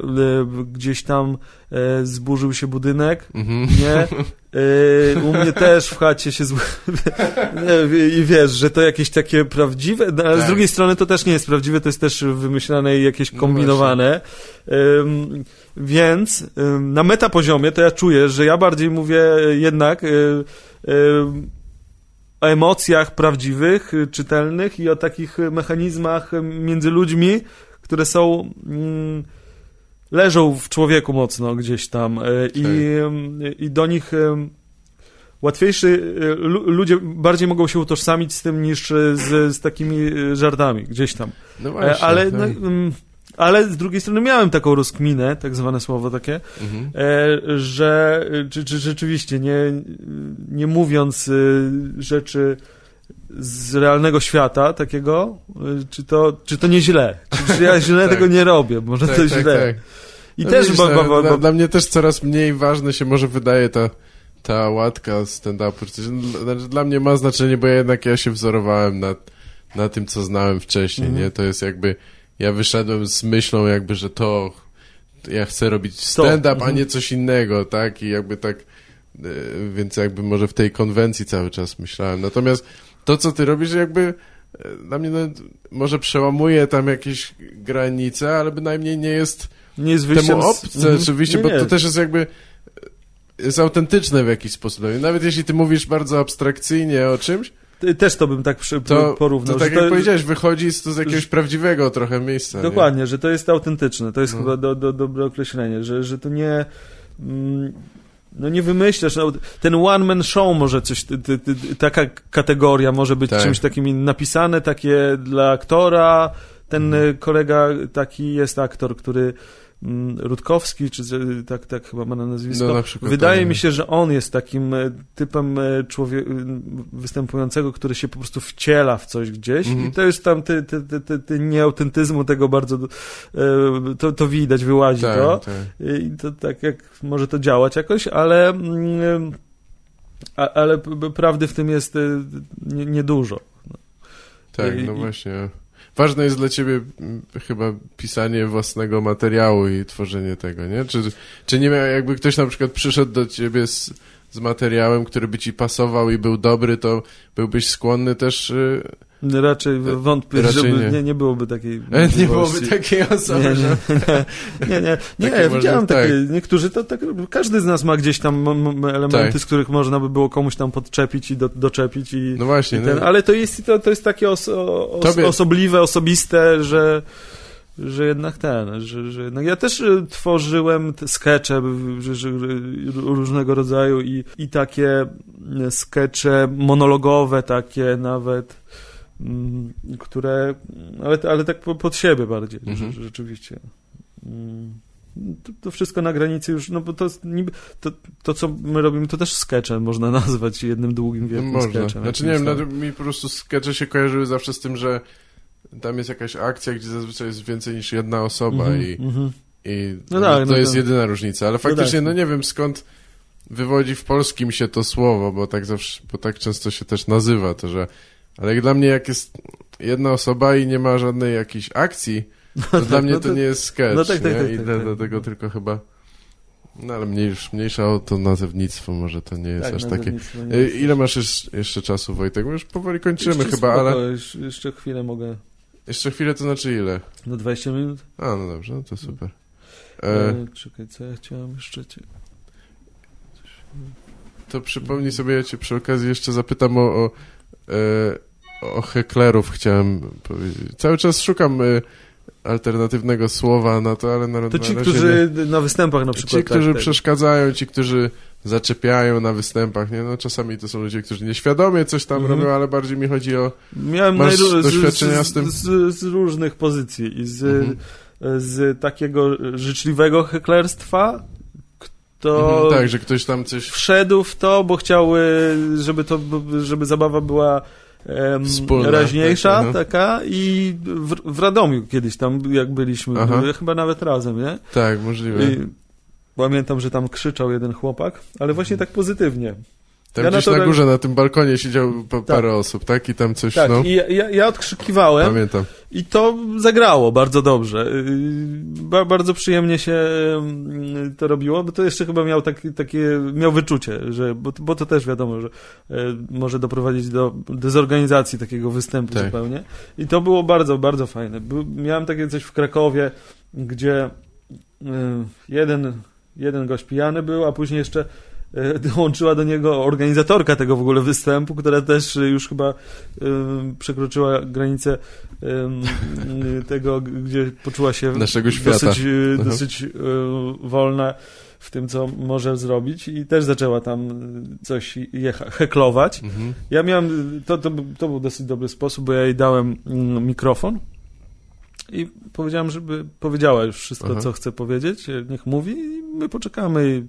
y, gdzieś tam y, zburzył się budynek? Mhm. Nie? Y, u mnie też w chacie się [laughs] nie, I wiesz, że to jakieś takie prawdziwe, no, ale z Tak. drugiej strony to też nie jest prawdziwe, to jest też wymyślane i jakieś No kombinowane. Ym, więc na metapoziomie to ja czuję, że ja bardziej mówię jednak o emocjach prawdziwych, czytelnych i o takich mechanizmach między ludźmi, które są... mm, leżą w człowieku mocno gdzieś tam y, i, y, i do nich y, łatwiejszy, lu- ludzie bardziej mogą się utożsamić z tym niż z, z takimi żartami gdzieś tam. No E, właśnie. Ale, tak. no, ym, ale z drugiej strony miałem taką rozkminę, tak zwane słowo takie, Mhm. e, że czy, czy rzeczywiście nie, nie mówiąc rzeczy z realnego świata takiego, y, czy to, czy to nie źle? Czy, czy ja źle [laughs] Tak. tego nie robię? Może Tak, to tak, źle. tak. I No też, widzisz, bo, bo, bo, dla, dla mnie też coraz mniej ważne się może wydaje ta, ta łatka stand-upu. Znaczy, Dla mnie ma znaczenie, bo ja jednak ja się wzorowałem na, na tym, co znałem wcześniej, Mhm. nie? To jest jakby, ja wyszedłem z myślą jakby, że to ja chcę robić To, stand-up, a mhm. nie coś innego, tak? I jakby tak, e, więc jakby może w tej konwencji cały czas myślałem. Natomiast to, co ty robisz, jakby e, dla mnie no, może przełamuje tam jakieś granice, ale bynajmniej nie jest nie jest temu z- obce Mhm. oczywiście, Nie, bo nie. to też jest jakby jest autentyczne w jakiś sposób. No Nawet jeśli ty mówisz bardzo abstrakcyjnie o czymś, Też to bym tak przy, to, porównał. to tak jak powiedziałeś, wychodzi z, to z jakiegoś że- prawdziwego trochę miejsca. Dokładnie, że to jest autentyczne. To jest No. chyba do, do, dobre określenie, że, że to nie. Mm, no nie wymyślasz. No, ten one-man show może coś, ty, ty, ty, taka kategoria może być Tak. czymś takim napisane, takie dla aktora. Ten Mhm. y, kolega taki jest aktor, który Rutkowski, czy tak, tak chyba ma na nazwisko. No, na przykład Wydaje tak. mi się, że on jest takim e, typem e, człowieka występującego, który się po prostu wciela w coś gdzieś Mhm. i to jest tam ty, ty, ty, ty, ty nieautentyzmu tego bardzo e, to, to widać, wyłazi Tak, to tak. i to tak jak może to działać jakoś, ale mm, ale prawdy w tym jest e, nie- niedużo. Tak, no I- właśnie. Ważne jest dla ciebie mm, chyba pisanie własnego materiału i tworzenie tego, nie? Czy, czy nie miał, jakby ktoś na przykład przyszedł do ciebie z, z materiałem, który by ci pasował i był dobry, to byłbyś skłonny też... y, Raczej wątpię, raczej żeby nie. nie, nie byłoby takiej [laughs] nie byłoby takiej osoby, Nie, że... [laughs] nie, nie, [laughs] nie, nie, widziałem może- takie, tak. niektórzy to tak, każdy z nas ma gdzieś tam elementy, Tak. z których można by było komuś tam podczepić i do, doczepić i, No właśnie, i ten, no, ale to jest, to, to jest takie os, os, Tobie- osobliwe, osobiste, że że jednak ten, że, że jednak ja też y, tworzyłem te skecze że, że, różnego rodzaju i, i takie y, skecze monologowe takie nawet mm, które, ale, ale tak po- pod siebie bardziej, Mhm. że, rzeczywiście. Mm, To, to wszystko na granicy już, no bo to, niby, to, to co my robimy, to też sketchem można [laughs] nazwać jednym długim, no wielkim można. sketchem. Znaczy nie wiem, no, mi po prostu skecze się kojarzyły zawsze z tym, że tam jest jakaś akcja, gdzie zazwyczaj jest więcej niż jedna osoba Mhm, i mhm. I No no tak, to no jest to- jedyna różnica, ale faktycznie, tak. no nie wiem skąd wywodzi w polskim się to słowo, bo tak zawsze, bo tak często się też nazywa to, że ale jak dla mnie jak jest jedna osoba i nie ma żadnej jakiejś akcji, to dla mnie no to nie jest sketch, no tak, tak, nie? tak, I tak, dla- tak. dlatego tylko chyba no ale mniejsz, mniejsza o to nazewnictwo, może to nie jest Tak, aż takie. E, jest- Ile masz jeszcze, czasu, Wojtek? Już powoli kończymy Jeszcze chyba, spoko, ale jeszcze chwilę mogę, jeszcze chwilę to znaczy ile? do 20 minut? A, no dobrze, no to super. E, E, czekaj, co ja chciałem jeszcze cię... To przypomnij sobie, ja cię przy okazji jeszcze zapytam o, o e, o heklerów chciałem powiedzieć. Cały czas szukam y, alternatywnego słowa na to, ale na To ci, którzy na występach na przykład... Ci, którzy tak, tak. przeszkadzają, ci, którzy zaczepiają na występach, nie? No czasami to są ludzie, którzy nieświadomie coś tam Mhm. robią, ale bardziej mi chodzi o... Miałem Masz doświadczenia z, z tym? Z, z różnych pozycji. I z, Mhm. z takiego życzliwego heklerstwa, kto Mhm, tak, że ktoś tam coś... wszedł w to, bo chciał, y, żeby to, żeby zabawa była em, Wspólna, raźniejsza, tak, taka i w, w Radomiu kiedyś tam, jak byliśmy, Aha. chyba nawet razem, nie? Tak, możliwe. I pamiętam, że tam krzyczał jeden chłopak, ale właśnie tak pozytywnie. Tam ja na gdzieś to na górze, na tym balkonie siedział pa, parę osób, tak? I tam coś, Tak, no... i ja, ja, ja odkrzykiwałem, Pamiętam. I to zagrało bardzo dobrze. Yy, Ba bardzo przyjemnie się mm, to robiło, bo to jeszcze chyba miał tak, takie, miał wyczucie, że, bo, bo to też wiadomo, że e, może doprowadzić do dezorganizacji takiego występu Tak. zupełnie. I to było bardzo, bardzo fajne. Miałem takie coś w Krakowie, gdzie y, jeden, jeden gość pijany był, a później jeszcze e, dołączyła do niego organizatorka tego w ogóle występu, która też już chyba przekroczyła granicę [laughs] tego, gdzie poczuła się Naszego świata. dosyć, y, Aha. dosyć wolna w tym, co może zrobić i też zaczęła tam coś jecha, heklować. Mhm. Ja miałem, to, to, był- to był dosyć dobry sposób, bo ja jej dałem mm, mikrofon i powiedziałem, żeby powiedziała już wszystko, Aha. co chce powiedzieć, niech mówi my poczekamy.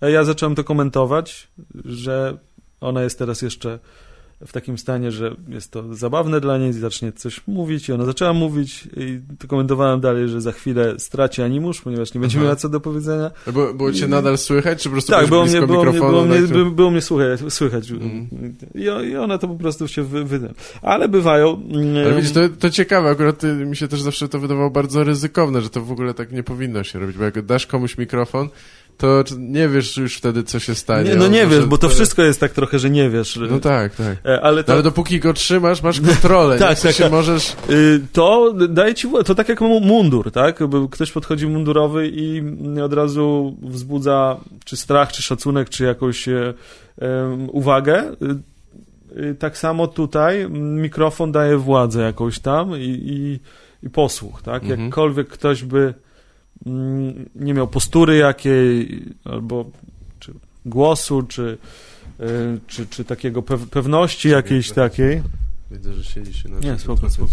Ja zacząłem to komentować, że ona jest teraz jeszcze w takim stanie, że jest to zabawne dla niej, zacznie coś mówić i ona zaczęła mówić i to komentowałem dalej, że za chwilę straci animusz, ponieważ nie będzie Aha. miała co do powiedzenia. Było, było cię nadal słychać, czy po prostu Tak, było mnie, było, mnie, było, mnie, tak, to- by- było mnie słychać. słychać. Mhm. I, I ona to po prostu się wy, wy... Ale bywają... Ale mm, widzisz, to, to ciekawe, akurat y, mi się też zawsze to wydawało bardzo ryzykowne, że to w ogóle tak nie powinno się robić, bo jak dasz komuś mikrofon, to nie wiesz już wtedy, co się stanie. nie, no nie wiesz, bo to wszystko jest tak trochę, że nie wiesz. No tak, tak. E, Ale to, ale dopóki go trzymasz, masz kontrolę. [laughs] Tak, tak, tak. możesz... y, to daje ci... To tak jak mu- mundur, tak? Ktoś podchodzi mundurowy i od razu wzbudza czy strach, czy szacunek, czy jakąś em, uwagę. Y, y, Tak samo tutaj mm, mikrofon daje władzę jakąś tam i, i, i posłuch, tak? Mhm. Jakkolwiek ktoś by mm, nie miał postury jakiej, albo czy głosu, czy, y, czy, czy takiego pew- pewności jakiejś takiej, Widzę, że siedzi się na Nie, spoko, spoko.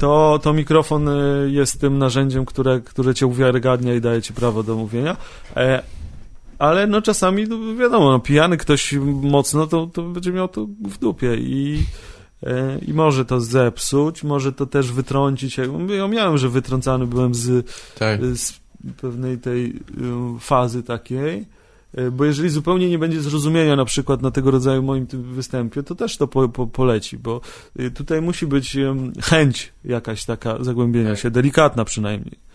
to, to mikrofon y, jest tym narzędziem, które, które cię uwiarygadnia i daje ci prawo do mówienia. E, ale no czasami, no, wiadomo, no, pijany ktoś mocno, to, to będzie miał to w dupie i, e, i może to zepsuć, może to też wytrącić. Ja miałem, że wytrącany byłem z, Tak. z pewnej tej y, fazy takiej, bo jeżeli zupełnie nie będzie zrozumienia na przykład na tego rodzaju moim występie, to też to po, po, poleci, bo tutaj musi być chęć jakaś taka zagłębienia Tak. się, delikatna przynajmniej.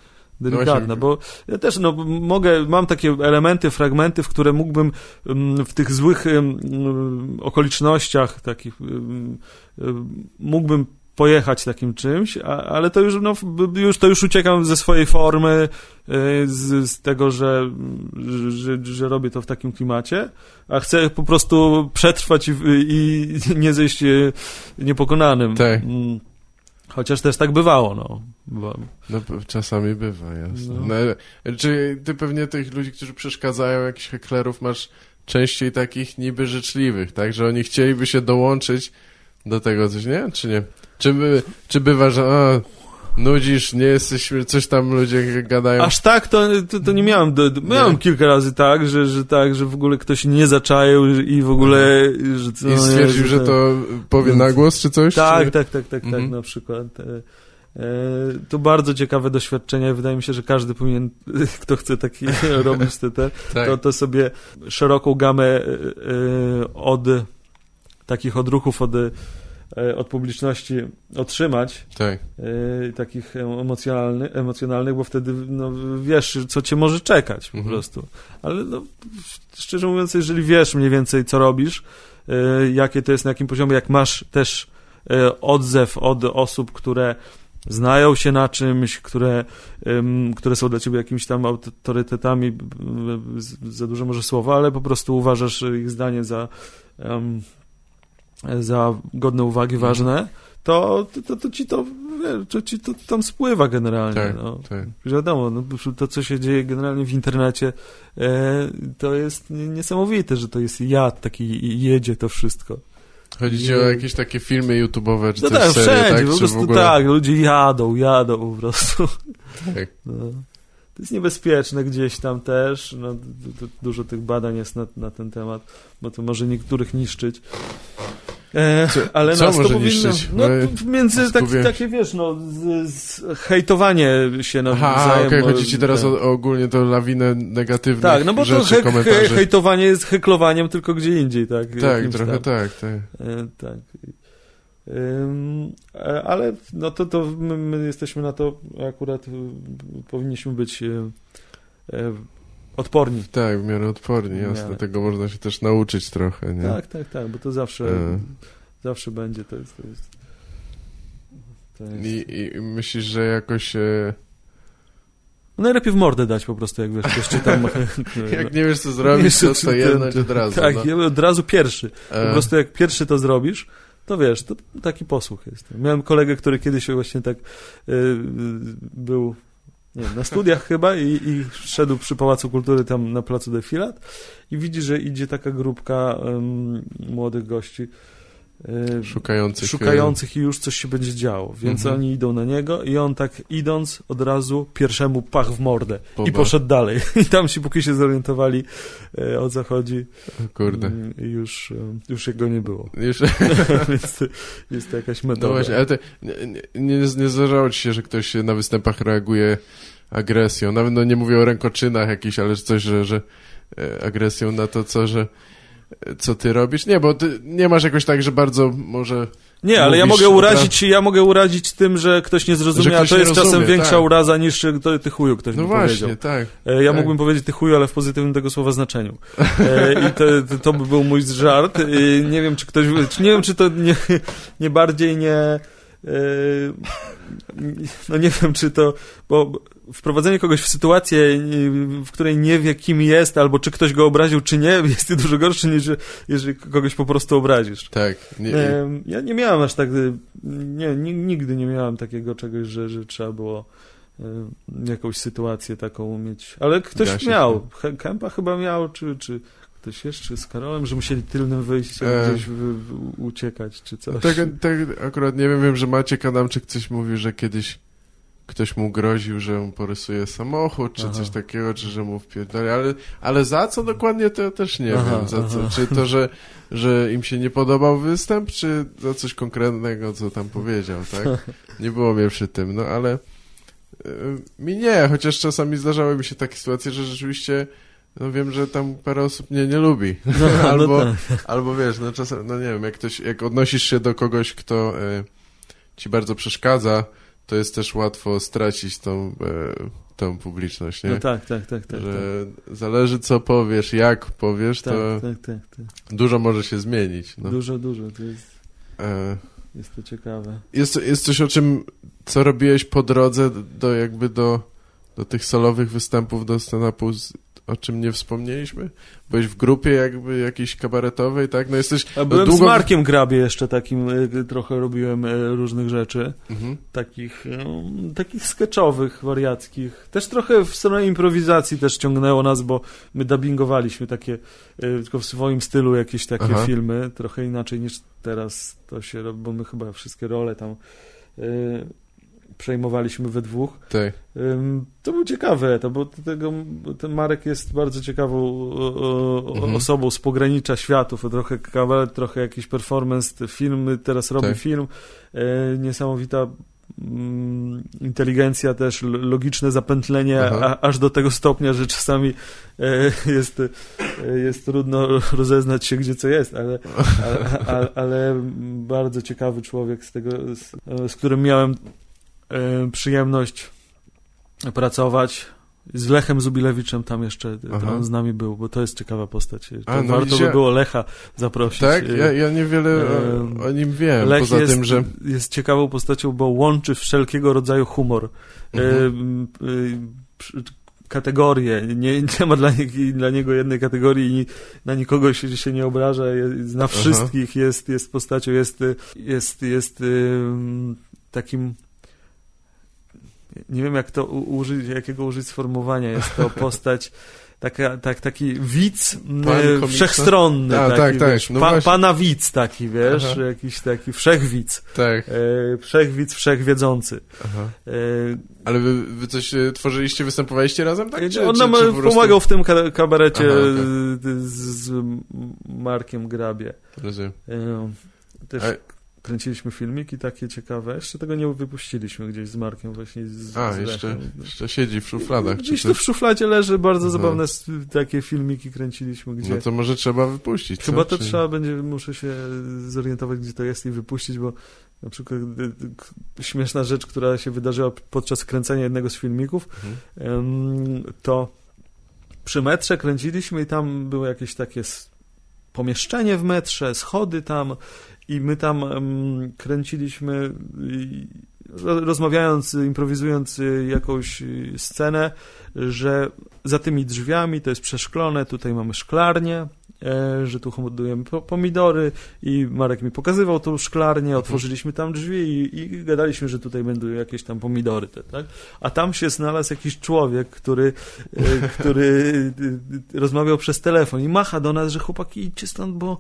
Delikatna, właśnie. bo ja też no, mogę, mam takie elementy, fragmenty, w które mógłbym ym, w tych złych ym, ym, okolicznościach takich ym, ym, mógłbym pojechać takim czymś, a, ale to już, no, już, to już uciekam ze swojej formy, y, z, z tego, że, że, że, że robię to w takim klimacie, a chcę po prostu przetrwać i, i nie zejść y, niepokonanym. Tak. Chociaż też tak bywało, no. Bo, No czasami bywa, jasne. No. No. czy ty pewnie tych ludzi, którzy przeszkadzają, jakichś heklerów masz częściej takich niby życzliwych, tak? Że oni chcieliby się dołączyć do tego coś, nie? Czy nie? Czy, by, czy bywa, że a, nudzisz, nie jesteś, coś tam ludzie gadają? Aż tak to, to, to nie miałem. Do, do, miałem Nie. kilka razy tak, że, że tak, że w ogóle ktoś nie zaczaił i w ogóle... Że, I stwierdził, że to powie na głos, czy coś? Tak, czy... tak, tak, tak, Mhm. tak, na przykład. E, e, To bardzo ciekawe doświadczenie. Wydaje mi się, że każdy powinien, [laughs] kto chce taki [laughs] robić te, te tak. to, to sobie szeroką gamę e, od takich odruchów od, od publiczności otrzymać, tak. e, takich emocjonalnych, emocjonalnych, bo wtedy no, wiesz, co cię może czekać po Mhm. prostu. Ale no, szczerze mówiąc, jeżeli wiesz mniej więcej, co robisz, e, jakie to jest, na jakim poziomie, jak masz też e, odzew od osób, które znają się na czymś, które, które są dla ciebie jakimiś tam autorytetami, za dużo może słowa, ale po prostu uważasz ich zdanie za, e, za godne uwagi, Mhm. ważne, to, to, to ci to, wiesz, to ci to tam spływa generalnie. Tak, no. tak. Wiadomo, no, to co się dzieje generalnie w internecie, e, to jest nie- niesamowite, że to jest jad taki jedzie to wszystko. Chodzi ci o jakieś takie filmy YouTube'owe, czy No coś tak, serie, wszędzie, tak? po prostu ogóle... tak, ludzie jadą, jadą po prostu. Tak. No. To jest niebezpieczne gdzieś tam też. No, du- du- dużo tych badań jest na, na ten temat, bo to może niektórych niszczyć. E, Co- ale co nas to powinno? No, to między tak, takie, wiesz, no, z, z hejtowanie się Aha, nawzajem. okej, bo- chodzi ci teraz o, o ogólnie tą lawinę negatywnych Tak, no bo to rzeczy, he, he, komentarzy. hejtowanie jest heklowaniem tylko gdzie indziej, tak? tak, trochę tam. tak, tak. E, tak. Ym, e, ale no to, to my, my jesteśmy na to akurat y, powinniśmy być y, e, odporni. Tak, w miarę odporni, jasne. miarę. Tego można się też nauczyć trochę, nie? Tak, tak, tak, bo to zawsze E. zawsze będzie to jest, to jest, to jest. I, I myślisz, że jakoś... E, No najlepiej w mordę dać po prostu, jak wiesz, ktoś czy tam [laughs] [laughs] jak nie wiesz, co zrobić, to ten- jednąć od razu. Tak, no. od razu pierwszy. Po E, prostu jak pierwszy to zrobisz, to wiesz, to taki posłuch jest. Miałem kolegę, który kiedyś właśnie tak y, był nie na studiach chyba i, i szedł przy Pałacu Kultury tam na placu Defilat i widzi, że idzie taka grupka em, młodych gości szukających... e, szukających i już coś się będzie działo, więc Mhm. oni idą na niego i on tak idąc od razu pierwszemu pach w mordę Poba. i poszedł dalej. [laughs] I tam się póki się zorientowali e, o co chodzi, kurde. mm, już, już jego nie było. [laughs] Już... [laughs] Więc jest to jakaś metoda. No właśnie, ale to nie, nie, nie, zdarzało ci się, że ktoś na występach reaguje agresją. Nawet no nie mówię o rękoczynach jakichś, ale coś, że, że e, agresją na to, co, że co ty robisz. Nie, bo ty nie masz jakoś tak, że bardzo może... Nie, ale ja mogę urazić, ja mogę urazić tym, że ktoś nie zrozumie, Że a ktoś to jest czasem rozumie, większa tak. uraza niż to ty chuju ktoś No by właśnie, powiedział. tak. E, Ja tak. mógłbym powiedzieć ty chuju, ale w pozytywnym tego słowa znaczeniu. E, I to, to, by był mój żart. E, Nie wiem, czy ktoś, nie wiem, czy to nie, nie bardziej nie, no nie wiem, czy to, bo wprowadzenie kogoś w sytuację, e, w której nie wie, kim jest, albo czy ktoś go obraził, czy nie, [laughs] jest dużo gorsze niż jeżeli kogoś po prostu obrazisz. Tak. Nie, Em, Ja nie miałem aż tak, y, nie, ni- nigdy nie miałem takiego czegoś, że, że trzeba było em, jakąś sytuację taką mieć. Ale ktoś się miał. Kępa chyba miał, czy, czy ktoś jeszcze z Karolem, że musieli tylnym wyjść, E. gdzieś w, w, uciekać, czy coś. tak, tak, akurat nie wiem, wiem, że Maciek Adamczyk coś mówił, że kiedyś ktoś mu groził, że mu porysuje samochód, czy Aha. coś takiego, czy że mu wpierdoli, ale, ale za co dokładnie, to ja też nie Aha, wiem. Za co, czy to, że, że im się nie podobał występ, czy za coś konkretnego, co tam powiedział, tak? Nie było mnie przy tym, no ale y, mi nie, chociaż czasami zdarzały mi się takie sytuacje, że rzeczywiście no wiem, że tam parę osób mnie nie lubi. No, [laughs] albo, no tak. albo wiesz, no czasem, no nie wiem, jak ktoś, jak odnosisz się do kogoś, kto y, ci bardzo przeszkadza, to jest też łatwo stracić tą, y, tą publiczność, nie? No tak, tak, tak, tak. że zależy co powiesz, jak powiesz, tak, to tak, tak, tak. dużo może się zmienić. No. Dużo, dużo, to jest, E, jest to ciekawe. Jest, jest coś o czym, co robiłeś po drodze do jakby do, do tych solowych występów do stand-upu, o czym nie wspomnieliśmy? Byłeś w grupie jakby jakiejś kabaretowej, tak? No jesteś... A byłem długo- z Markiem Grabie jeszcze takim, y, trochę robiłem y, różnych rzeczy. Mhm. takich, um, takich sketchowych, wariackich. Też trochę w stronę improwizacji też ciągnęło nas, bo my dubbingowaliśmy takie, tylko w swoim stylu jakieś takie Aha. filmy, trochę inaczej niż teraz to się robi, bo my chyba wszystkie role tam przejmowaliśmy we dwóch. Tak. To był ciekawy etap, bo tego, ten Marek jest bardzo ciekawą o, Mhm. osobą z pogranicza światów, trochę kabaret, trochę jakiś performance, film, teraz robi Tak. film, e, niesamowita mm, inteligencja też, logiczne zapętlenie, a, aż do tego stopnia, że czasami e, [laughs] jest, e, jest trudno [laughs] rozeznać się, gdzie co jest, ale, ale, ale, ale bardzo ciekawy człowiek, z, tego, z, z którym miałem e, przyjemność pracować. Z Lechem Zubilewiczem tam jeszcze Aha. tam z nami był, bo to jest ciekawa postać. To A, no warto widzicie- by było Lecha zaprosić. Tak? Ja, ja niewiele o, nim wiem, Lech poza jest, tym, że... jest ciekawą postacią, bo łączy wszelkiego rodzaju humor. Mhm. e, kategorie. Nie, nie ma dla, nie, dla niego jednej kategorii i na nikogo się, się nie obraża. Jest, na wszystkich jest, jest postacią, jest, jest, jest ym, takim nie wiem jak to użyć, jakiego użyć sformułowania. Jest to [laughs] postać taka, tak, taki widz Pan wszechstronny. A, taki, tak, wiesz, tak. No pa, pana widz taki, wiesz, Aha. jakiś taki wszechwidz. Tak. E, wszechwidz, wszechwiedzący. Aha. E, Ale wy, wy coś e, tworzyliście, występowaliście razem? Tak? Czy, on nam pomagał w tym kabarecie Aha, okay. z, z Markiem Grabie. Rozumiem. E, też... A kręciliśmy filmiki takie ciekawe. Jeszcze tego nie wypuściliśmy gdzieś z Markiem właśnie. Z, A, z jeszcze, jeszcze siedzi w szufladach. Gdzieś tu w szufladzie leży, bardzo Aha. zabawne takie filmiki kręciliśmy. Gdzie... No to może trzeba wypuścić. Chyba to Czy... trzeba będzie, muszę się zorientować, gdzie to jest i wypuścić, bo na przykład śmieszna rzecz, która się wydarzyła podczas kręcenia jednego z filmików, mhm. to przy metrze kręciliśmy i tam było jakieś takie pomieszczenie w metrze, schody tam i my tam kręciliśmy, rozmawiając, improwizując y, jakąś y, scenę, że za tymi drzwiami to jest przeszklone, tutaj mamy szklarnię, E, że tu hodujemy pomidory i Marek mi pokazywał tą szklarnię, otworzyliśmy tam drzwi i, i gadaliśmy, że tutaj będą jakieś tam pomidory, te, tak? A tam się znalazł jakiś człowiek, który, e, [laughs] który e, rozmawiał przez telefon i macha do nas, że chłopaki idźcie stąd, bo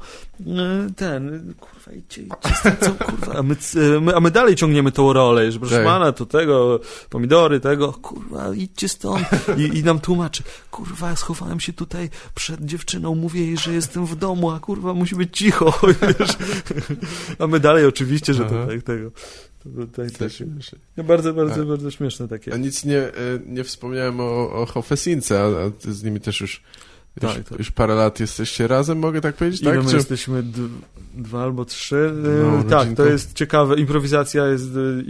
ten, kurwa, stąd, co, kurwa, [laughs] a my, a my dalej ciągniemy tą rolę, że proszę tak. pana, to tego, pomidory, tego, kurwa, idźcie stąd i, i nam tłumaczy, kurwa, schowałem się tutaj przed dziewczyną, mówię jej, że jestem w domu, a kurwa musi być cicho, [laughs] wiesz. A my dalej oczywiście, że to tak, tego. To, to, to, bardzo, bardzo, a, bardzo śmieszne takie. A nic nie, e, nie wspomniałem o, o Hofesince, a, a ty z nimi też już już, tak, tak. już parę lat jesteście razem, mogę tak powiedzieć? Ile tak? my Czy... jesteśmy dwa albo trzy. No, tak, to jest ciekawe. Improwizacja jest e,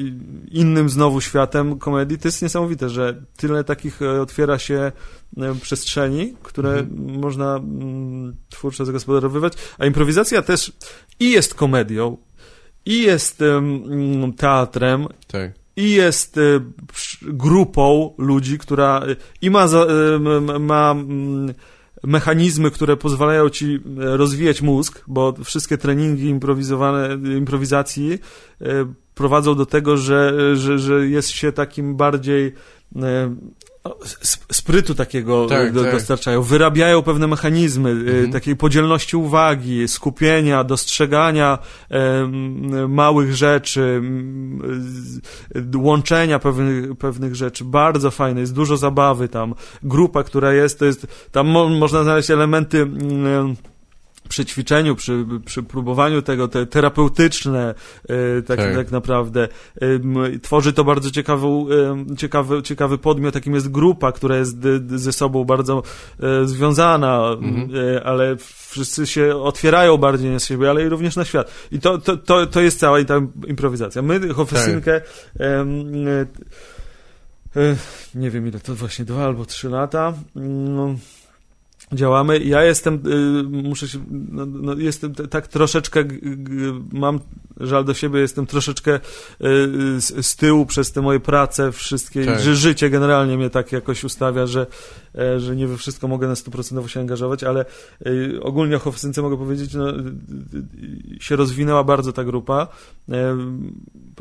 innym znowu światem komedii. To jest niesamowite, że tyle takich e, otwiera się przestrzeni, które mhm. można mm, twórczo zagospodarowywać, a improwizacja też i jest komedią, i jest um, teatrem, tak. i jest grupą ludzi, która i ma, ma mechanizmy, które pozwalają ci rozwijać mózg, bo wszystkie treningi improwizowane, improwizacji prowadzą do tego, że, że, że jest się takim bardziej sprytu takiego tak, do, tak. dostarczają, wyrabiają pewne mechanizmy y, mhm. takiej podzielności uwagi, skupienia, dostrzegania e, małych rzeczy, e, łączenia pewnych, pewnych rzeczy. Bardzo fajne, jest dużo zabawy tam. Grupa, która jest, to jest, tam mo można znaleźć elementy e, przy ćwiczeniu, przy, przy próbowaniu tego, te terapeutyczne e, tak, tak. tak naprawdę. Tworzy to bardzo ciekawą, ciekawy, ciekawy podmiot, jakim jest grupa, która jest ze sobą bardzo e, związana, mhm. E, ale wszyscy się otwierają bardziej na siebie, ale i również na świat. I to, to, to, to jest cała ta improwizacja. My Hofesynkę tak. nie wiem ile, to właśnie dwa albo trzy lata. No, działamy. Ja jestem, y, muszę się, no, no, jestem tak troszeczkę, mam żal do siebie, jestem troszeczkę y, z, z tyłu przez te moje prace, wszystkie, tak. że życie generalnie mnie tak jakoś ustawia, że, e, że nie we wszystko mogę na 100% się angażować, ale y, ogólnie o Hofsynce mogę powiedzieć, no, się rozwinęła bardzo ta grupa.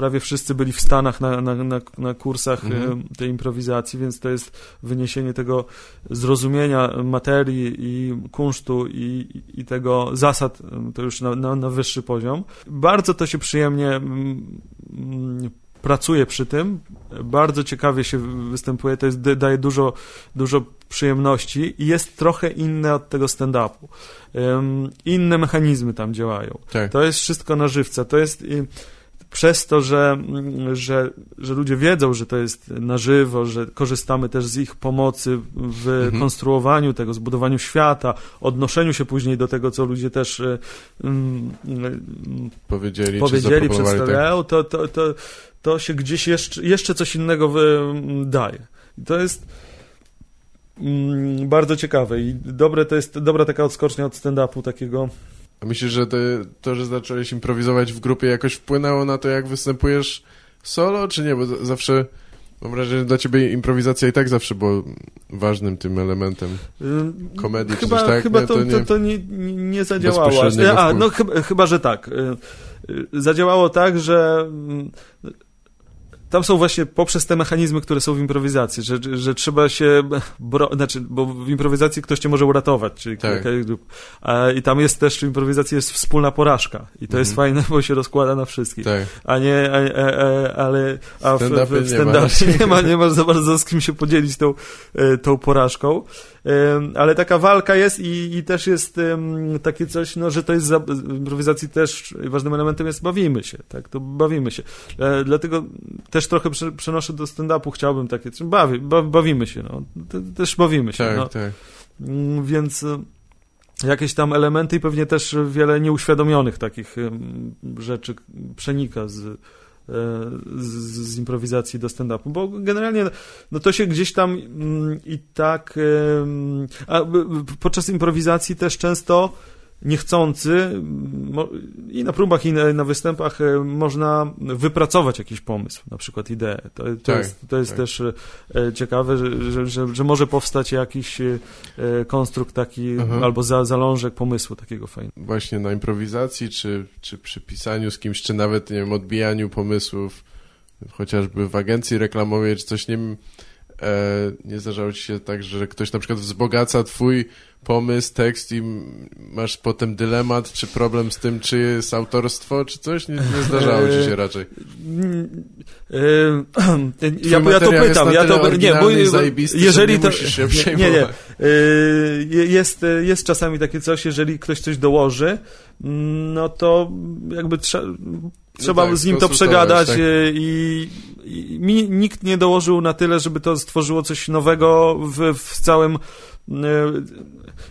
Prawie wszyscy byli w Stanach na, na, na, na kursach mhm. tej improwizacji, więc to jest wyniesienie tego zrozumienia materii, i, kunsztu i, i tego zasad, to już na, na, na wyższy poziom. Bardzo to się przyjemnie mm, pracuje przy tym, bardzo ciekawie się występuje, to jest, daje dużo, dużo przyjemności i jest trochę inne od tego stand-upu. Um, inne mechanizmy tam działają. Tak. To jest wszystko na żywca. To jest przez to, że, że, że ludzie wiedzą, że to jest na żywo, że korzystamy też z ich pomocy w mhm. konstruowaniu tego, zbudowaniu świata, odnoszeniu się później do tego, co ludzie też um, powiedzieli, powiedzieli przedstawiają, tak? to, to, to, to się gdzieś jeszcze, jeszcze coś innego daje. I to jest um, bardzo ciekawe i dobre to jest dobra taka odskocznia od stand-upu takiego a myślisz, że to, to, że zacząłeś improwizować w grupie jakoś wpłynęło na to, jak występujesz solo, czy nie? Bo zawsze Mam wrażenie, że dla ciebie improwizacja i tak zawsze była ważnym tym elementem komedii, czy chyba, coś tak? Chyba Nie, to, to to, nie- to nie, nie nie zadziałało. A, no chyba, chyba, że tak. Y, y, Zadziałało tak, że mm, tam są właśnie poprzez te mechanizmy, które są w improwizacji, że, że trzeba się, bro, znaczy, bo w improwizacji ktoś cię może uratować, czyli Tak. I tam jest też, w improwizacji jest wspólna porażka i to jest Mhm. fajne, bo się rozkłada na wszystkich. Tak. A nie, a, a, ale a w, w, w nie ma. stand-upie [laughs] nie ma, nie ma za bardzo z kim się podzielić tą, e, tą porażką. Ale taka walka jest i, i też jest takie coś, no, że to jest za, w improwizacji też ważnym elementem jest bawimy się, tak, to bawimy się. E, Dlatego też trochę prze- przenoszę do stand-upu, chciałbym takie, coś- bawi, ba, bawimy się, no, Te- też bawimy się, Tak, no. tak. Mm, Więc e, jakieś tam elementy i pewnie też wiele nieuświadomionych takich rzeczy przenika z, z, z improwizacji do stand-upu, bo generalnie no to się gdzieś tam mm, i tak a podczas improwizacji też często niechcący mo- i na próbach i na, na występach e, można wypracować jakiś pomysł, na przykład ideę. To, to Tak, jest, to jest tak. też e, ciekawe, że, że, że, że może powstać jakiś e, konstrukt taki Mhm. albo za, zalążek pomysłu takiego fajnego. Właśnie na improwizacji, czy, czy przy pisaniu z kimś, czy nawet, nie wiem, odbijaniu pomysłów, chociażby w agencji reklamowej, czy coś, nie wiem, nie zdarzało ci się tak, że ktoś na przykład wzbogaca twój pomysł, tekst i masz potem dylemat, czy problem z tym, czy jest autorstwo, czy coś? Nie, nie zdarzało ci się raczej. E, [clears throat] Ja, ja to pytam, ja to nie, bo jeżeli nie to musisz się [laughs] nie, nie, nie. E, je- jest, jest czasami takie coś, jeżeli ktoś coś dołoży, mm, no to jakby trze- trzeba tak, z nim to przegadać tak. e, i, i nikt nie dołożył na tyle, żeby to stworzyło coś nowego w, w całym e,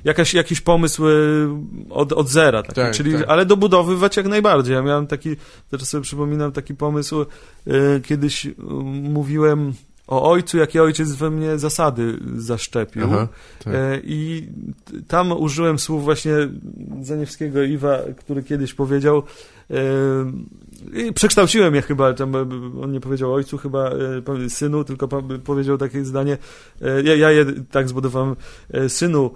jakaś, jakiś pomysł e, od, od zera, taki, Tak, czyli, tak. ale dobudowywać jak najbardziej. Ja miałem taki, teraz sobie przypominam taki pomysł, e, kiedyś mówiłem o ojcu, jakie ojciec we mnie zasady zaszczepił. Aha, tak. I tam użyłem słów właśnie Zaniewskiego Iwa, który kiedyś powiedział, i przekształciłem je chyba, tam, e, on nie powiedział ojcu, chyba e, synu, tylko powiedział takie zdanie, e, ja, ja je tak zbudowałem, synu,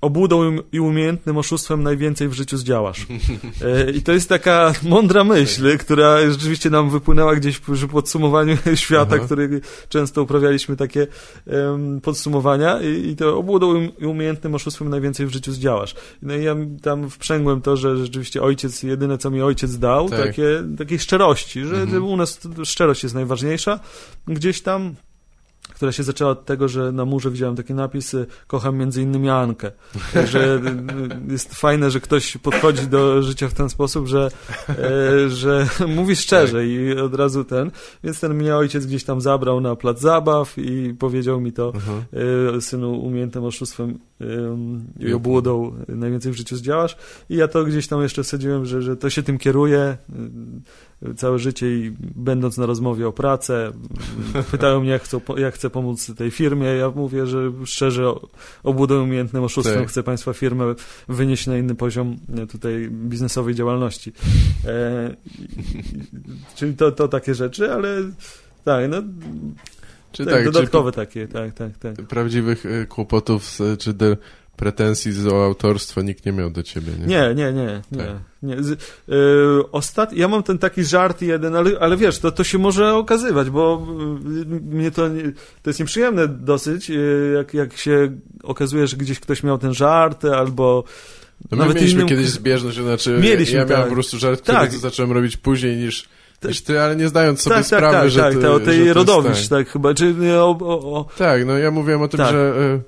obłudą i umiejętnym oszustwem najwięcej w życiu zdziałasz. E, I to jest taka mądra myśl, która rzeczywiście nam wypłynęła gdzieś przy podsumowaniu [laughs] świata, Aha. który często uprawialiśmy takie em, podsumowania i, i to obłudą i umiejętnym oszustwem najwięcej w życiu zdziałasz. No i ja tam wprzęgłem to, że rzeczywiście ojciec, jedyne co mi ojciec dał, Tak. takie, takiej szczerości, że, Mhm. u nas szczerość jest najważniejsza. Gdzieś tam która się zaczęła od tego, że na murze widziałem taki napis kocham między innymi Ankę. Że y, jest fajne, że ktoś podchodzi do życia w ten sposób, że, e, że [laughs] mówi szczerze i od razu ten. Więc ten mnie ojciec gdzieś tam zabrał na plac zabaw i powiedział mi to Aha. e, synu umiejętym oszustwem i obłudą najwięcej w życiu zdziałasz. I ja to gdzieś tam jeszcze wsadziłem, że, że to się tym kieruje całe życie i będąc na rozmowie o pracę, pytają mnie, jak, chcą, jak chcę pomóc tej firmie. Ja mówię, że szczerze obłudą umiejętnym oszustwem Tak. chcę Państwa firmę wynieść na inny poziom tutaj biznesowej działalności. E, czyli to, to takie rzeczy, ale tak, no Czy tak, tak, czy dodatkowe takie, tak, tak, tak. prawdziwych e, kłopotów, czy de, pretensji z, o autorstwo nikt nie miał do ciebie, nie? Nie, nie, nie, nie. Tak. nie. Z, y, ostat... Ja mam ten taki żart jeden, ale, ale wiesz, to, to się może okazywać, bo y, mnie to, nie, to jest nieprzyjemne dosyć, y, jak, jak się okazuje, że gdzieś ktoś miał ten żart, albo No my nawet mieliśmy innym- kiedyś zbieżność, to znaczy Mieliśmy, ja miałem tak. po prostu żart, który Tak. zacząłem robić później niż, Tak. niż ty, ale nie zdając sobie tak, tak, sprawy, tak, że tak, ty, to, o tej rodowicz, tak. tak chyba, czy o, o, o, Tak, no ja mówiłem o tym, Tak. że e,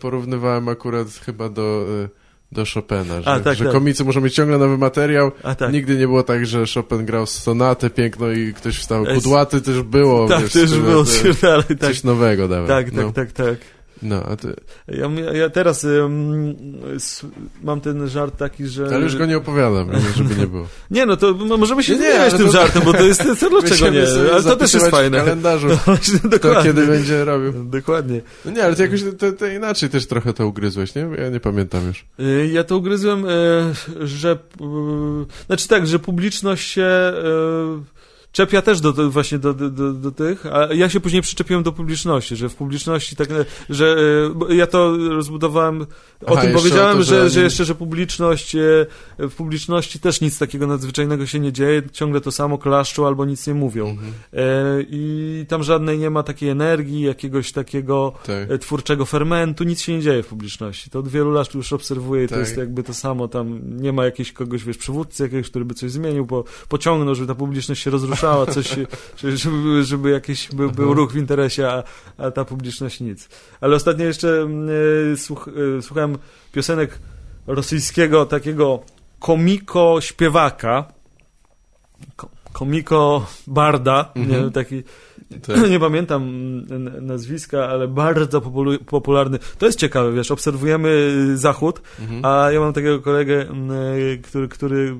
porównywałem akurat chyba do, e, do Chopina, że, A, tak, że tak. komicy muszą mieć ciągle nowy materiał. a tak. Nigdy nie było tak, że Chopin grał sonatę piękno i ktoś wstał. Es- Kudłaty też było. tak, wiesz, tyle, było, to- ale tak, Coś nowego dałem. tak, tak, no. tak, tak. No, a ty, Ja, ja teraz s- mam ten żart taki, że... ale już go nie opowiadam, żeby nie było. [laughs] Nie, no to możemy się Nie, nie, tym to- żartem, bo to jest, to, to dlaczego nie? Ale to też jest fajne. w kalendarzu, [laughs] No, dokładnie. kiedy będzie robił. Dokładnie. No nie, ale ty jakoś to, to inaczej też trochę to ugryzłeś, nie? Ja nie pamiętam już. Y, Ja to ugryzłem, y, że... y, Znaczy tak, że publiczność się czepia też do, do właśnie do, do, do, tych, a ja się później przyczepiłem do publiczności, że w publiczności tak, że e, bo ja to rozbudowałem, o Aha, tym jeszcze powiedziałem, o to, że, że że jeszcze, że publiczność, e, w publiczności też nic takiego nadzwyczajnego się nie dzieje, ciągle to samo klaszczą albo nic nie mówią. Mhm. E, I tam żadnej nie ma takiej energii, jakiegoś takiego Tak. twórczego fermentu, nic się nie dzieje w publiczności. To od wielu lat już obserwuję i to Tak. jest jakby to samo, tam nie ma jakiegoś kogoś, wiesz, przywódcy jakiegoś, który by coś zmienił, po, pociągnął, żeby ta publiczność się rozruszała, coś, się- żeby, żeby, jakiś był, był Aha. ruch w interesie, a, a ta publiczność nic. Ale ostatnio jeszcze mm, e, słuch, e, słuchałem piosenek rosyjskiego takiego komiko-śpiewaka, ko, komiko-barda, nie Mhm. wiem, taki Tak. [clears throat] nie pamiętam n- nazwiska, ale bardzo popularny. To jest ciekawe, wiesz, obserwujemy y, Zachód, Mhm. a ja mam takiego kolegę, m, y, który, który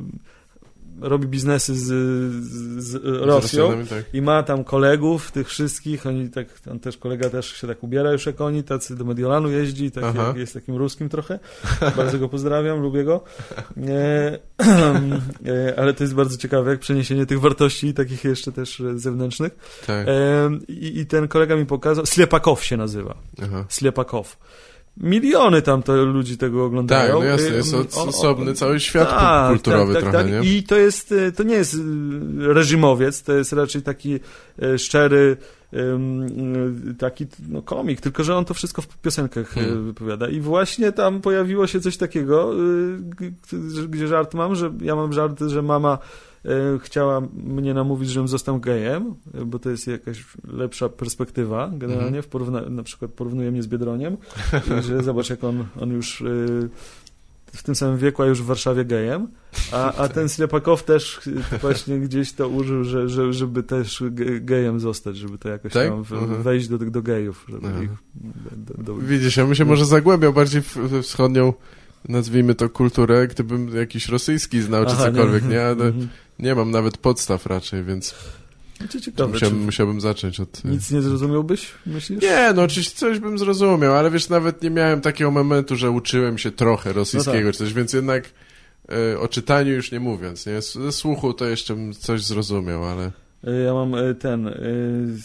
robi biznesy z, z, z Rosją tak. i ma tam kolegów, tych wszystkich, oni tak, on też kolega też się tak ubiera już jak oni, tacy do Mediolanu jeździ, tak jak, jest takim ruskim trochę. [laughs] Bardzo go pozdrawiam, lubię go. E, [clears throat] e, ale to jest bardzo ciekawe, jak przeniesienie tych wartości takich jeszcze też zewnętrznych. tak. E, i, I ten kolega mi pokazał, Slepakow się nazywa, Aha. Slepakow. Miliony tam to ludzi tego Tak, oglądają. no jasne, E, jest osobny cały świat tak, kulturowy tak, tak, trochę, tak. nie? I to jest, e, to nie jest e, reżimowiec, to jest raczej taki szczery taki no, komik, tylko że on to wszystko w piosenkach Hmm. wypowiada. I właśnie tam pojawiło się coś takiego, gdzie żart mam, że ja mam żart, że mama chciała mnie namówić, żebym został gejem, e, bo to jest jakaś lepsza perspektywa generalnie, Mhm. w porówna- na przykład porównuje mnie z Biedroniem, że zobacz jak on, on już e, w tym samym wieku, a już w Warszawie gejem, a, a ten Slepakow też e, właśnie gdzieś to użył, że, że, żeby też ge- gejem zostać, żeby to jakoś Tak? tam w, Mhm. wejść do, do gejów, żeby Aha. ich do, do, Widzisz, ja bym się może zagłębiał bardziej w, w wschodnią, nazwijmy to, kulturę, gdybym jakiś rosyjski znał, czy Aha, cokolwiek, nie? Ale Mhm. nie mam nawet podstaw raczej, więc Czy ciekawe, musiałbym, czy musiałbym zacząć od... nic nie zrozumiałbyś, myślisz? Nie, no oczywiście coś bym zrozumiał, ale wiesz, nawet nie miałem takiego momentu, że uczyłem się trochę rosyjskiego No tak. czy coś, więc jednak e, o czytaniu już nie mówiąc, nie? Ze słuchu to jeszcze bym coś zrozumiał, ale... Y, Ja mam y, ten. y,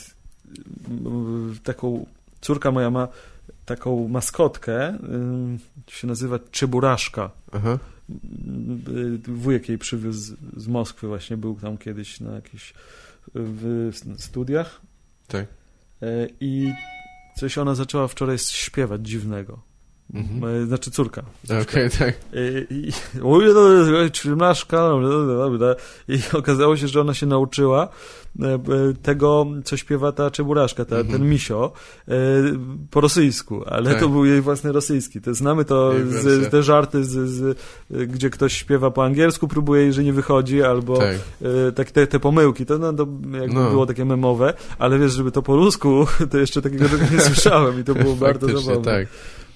Taką. Córka moja ma taką maskotkę. y, się nazywa Czeburaszka. Aha, Wujek jej przywiózł z Moskwy, właśnie był tam kiedyś na jakichś w studiach. tak. Y, I coś ona zaczęła wczoraj śpiewać dziwnego. Mhm. Y, Znaczy córka. Okej, tak. I, i, i okazało się, że ona się nauczyła e, e, tego, co śpiewa ta czeburaszka, ta, Mhm. ten misio, e, po rosyjsku, ale Tak. to był jej własny rosyjski. To znamy to, z, te żarty, z, z, gdzie ktoś śpiewa po angielsku, próbuje, że nie wychodzi, albo Tak. tak, te, te pomyłki, to, no, to jakby No. było takie memowe, ale wiesz, żeby to po rusku, [laughs] to jeszcze takiego nie słyszałem i to było [laughs] bardzo zabawne. tak.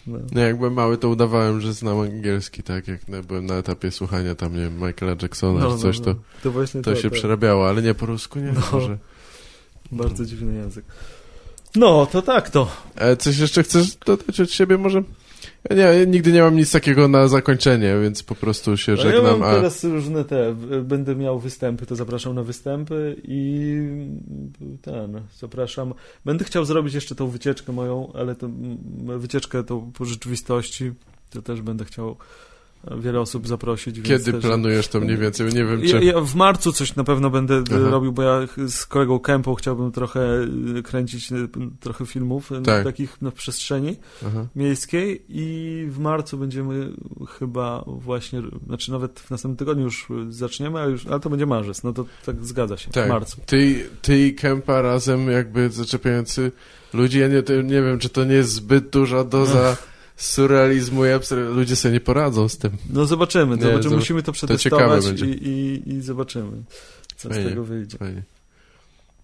No. No, jak byłem mały, to udawałem, że znam angielski, tak? Jak byłem na etapie słuchania tam, nie wiem, Michaela Jacksona No, czy coś, no, to, no. to, właśnie to się tak. przerabiało, ale nie po rusku, nie No. może... Bardzo dziwny język. No, to tak to. E, coś jeszcze chcesz dodać od siebie może? Ja Nie, ja nigdy nie mam nic takiego na zakończenie, więc po prostu się A ja żegnam, mam a... teraz różne te, będę miał występy, to zapraszam na występy i ten, zapraszam. Będę chciał zrobić jeszcze tą wycieczkę moją, ale to wycieczkę tą po rzeczywistości, to też będę chciał wiele osób zaprosić. Kiedy też, planujesz to mniej więcej? Nie wiem, Ja, czy... ja w marcu coś na pewno będę Aha. robił, bo ja z kolegą Kępą chciałbym trochę y, kręcić y, trochę filmów Tak. takich na przestrzeni. Aha. miejskiej i w marcu będziemy chyba właśnie, znaczy nawet w następnym tygodniu już zaczniemy, ale, już, ale to będzie marzec, no to tak zgadza się, Tak. w marcu. Ty, ty i Kempa razem jakby zaczepiający ludzi, ja nie, nie wiem, czy to nie jest zbyt duża doza [laughs] surrealizmu i. Ludzie sobie nie poradzą z tym. No zobaczymy, nie, zobaczymy. Musimy to przetestować to i, i, i, zobaczymy, co fajnie, z tego wyjdzie. Fajnie.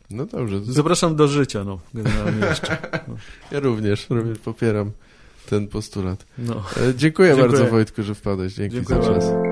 No dobrze. Zapraszam do życia, no, generalnie [laughs] jeszcze. No. Ja również, również popieram ten postulat. No. E, dziękuję, dziękuję, bardzo Wojtku, że wpadłeś. Dzięki dziękuję za czas. Bardzo.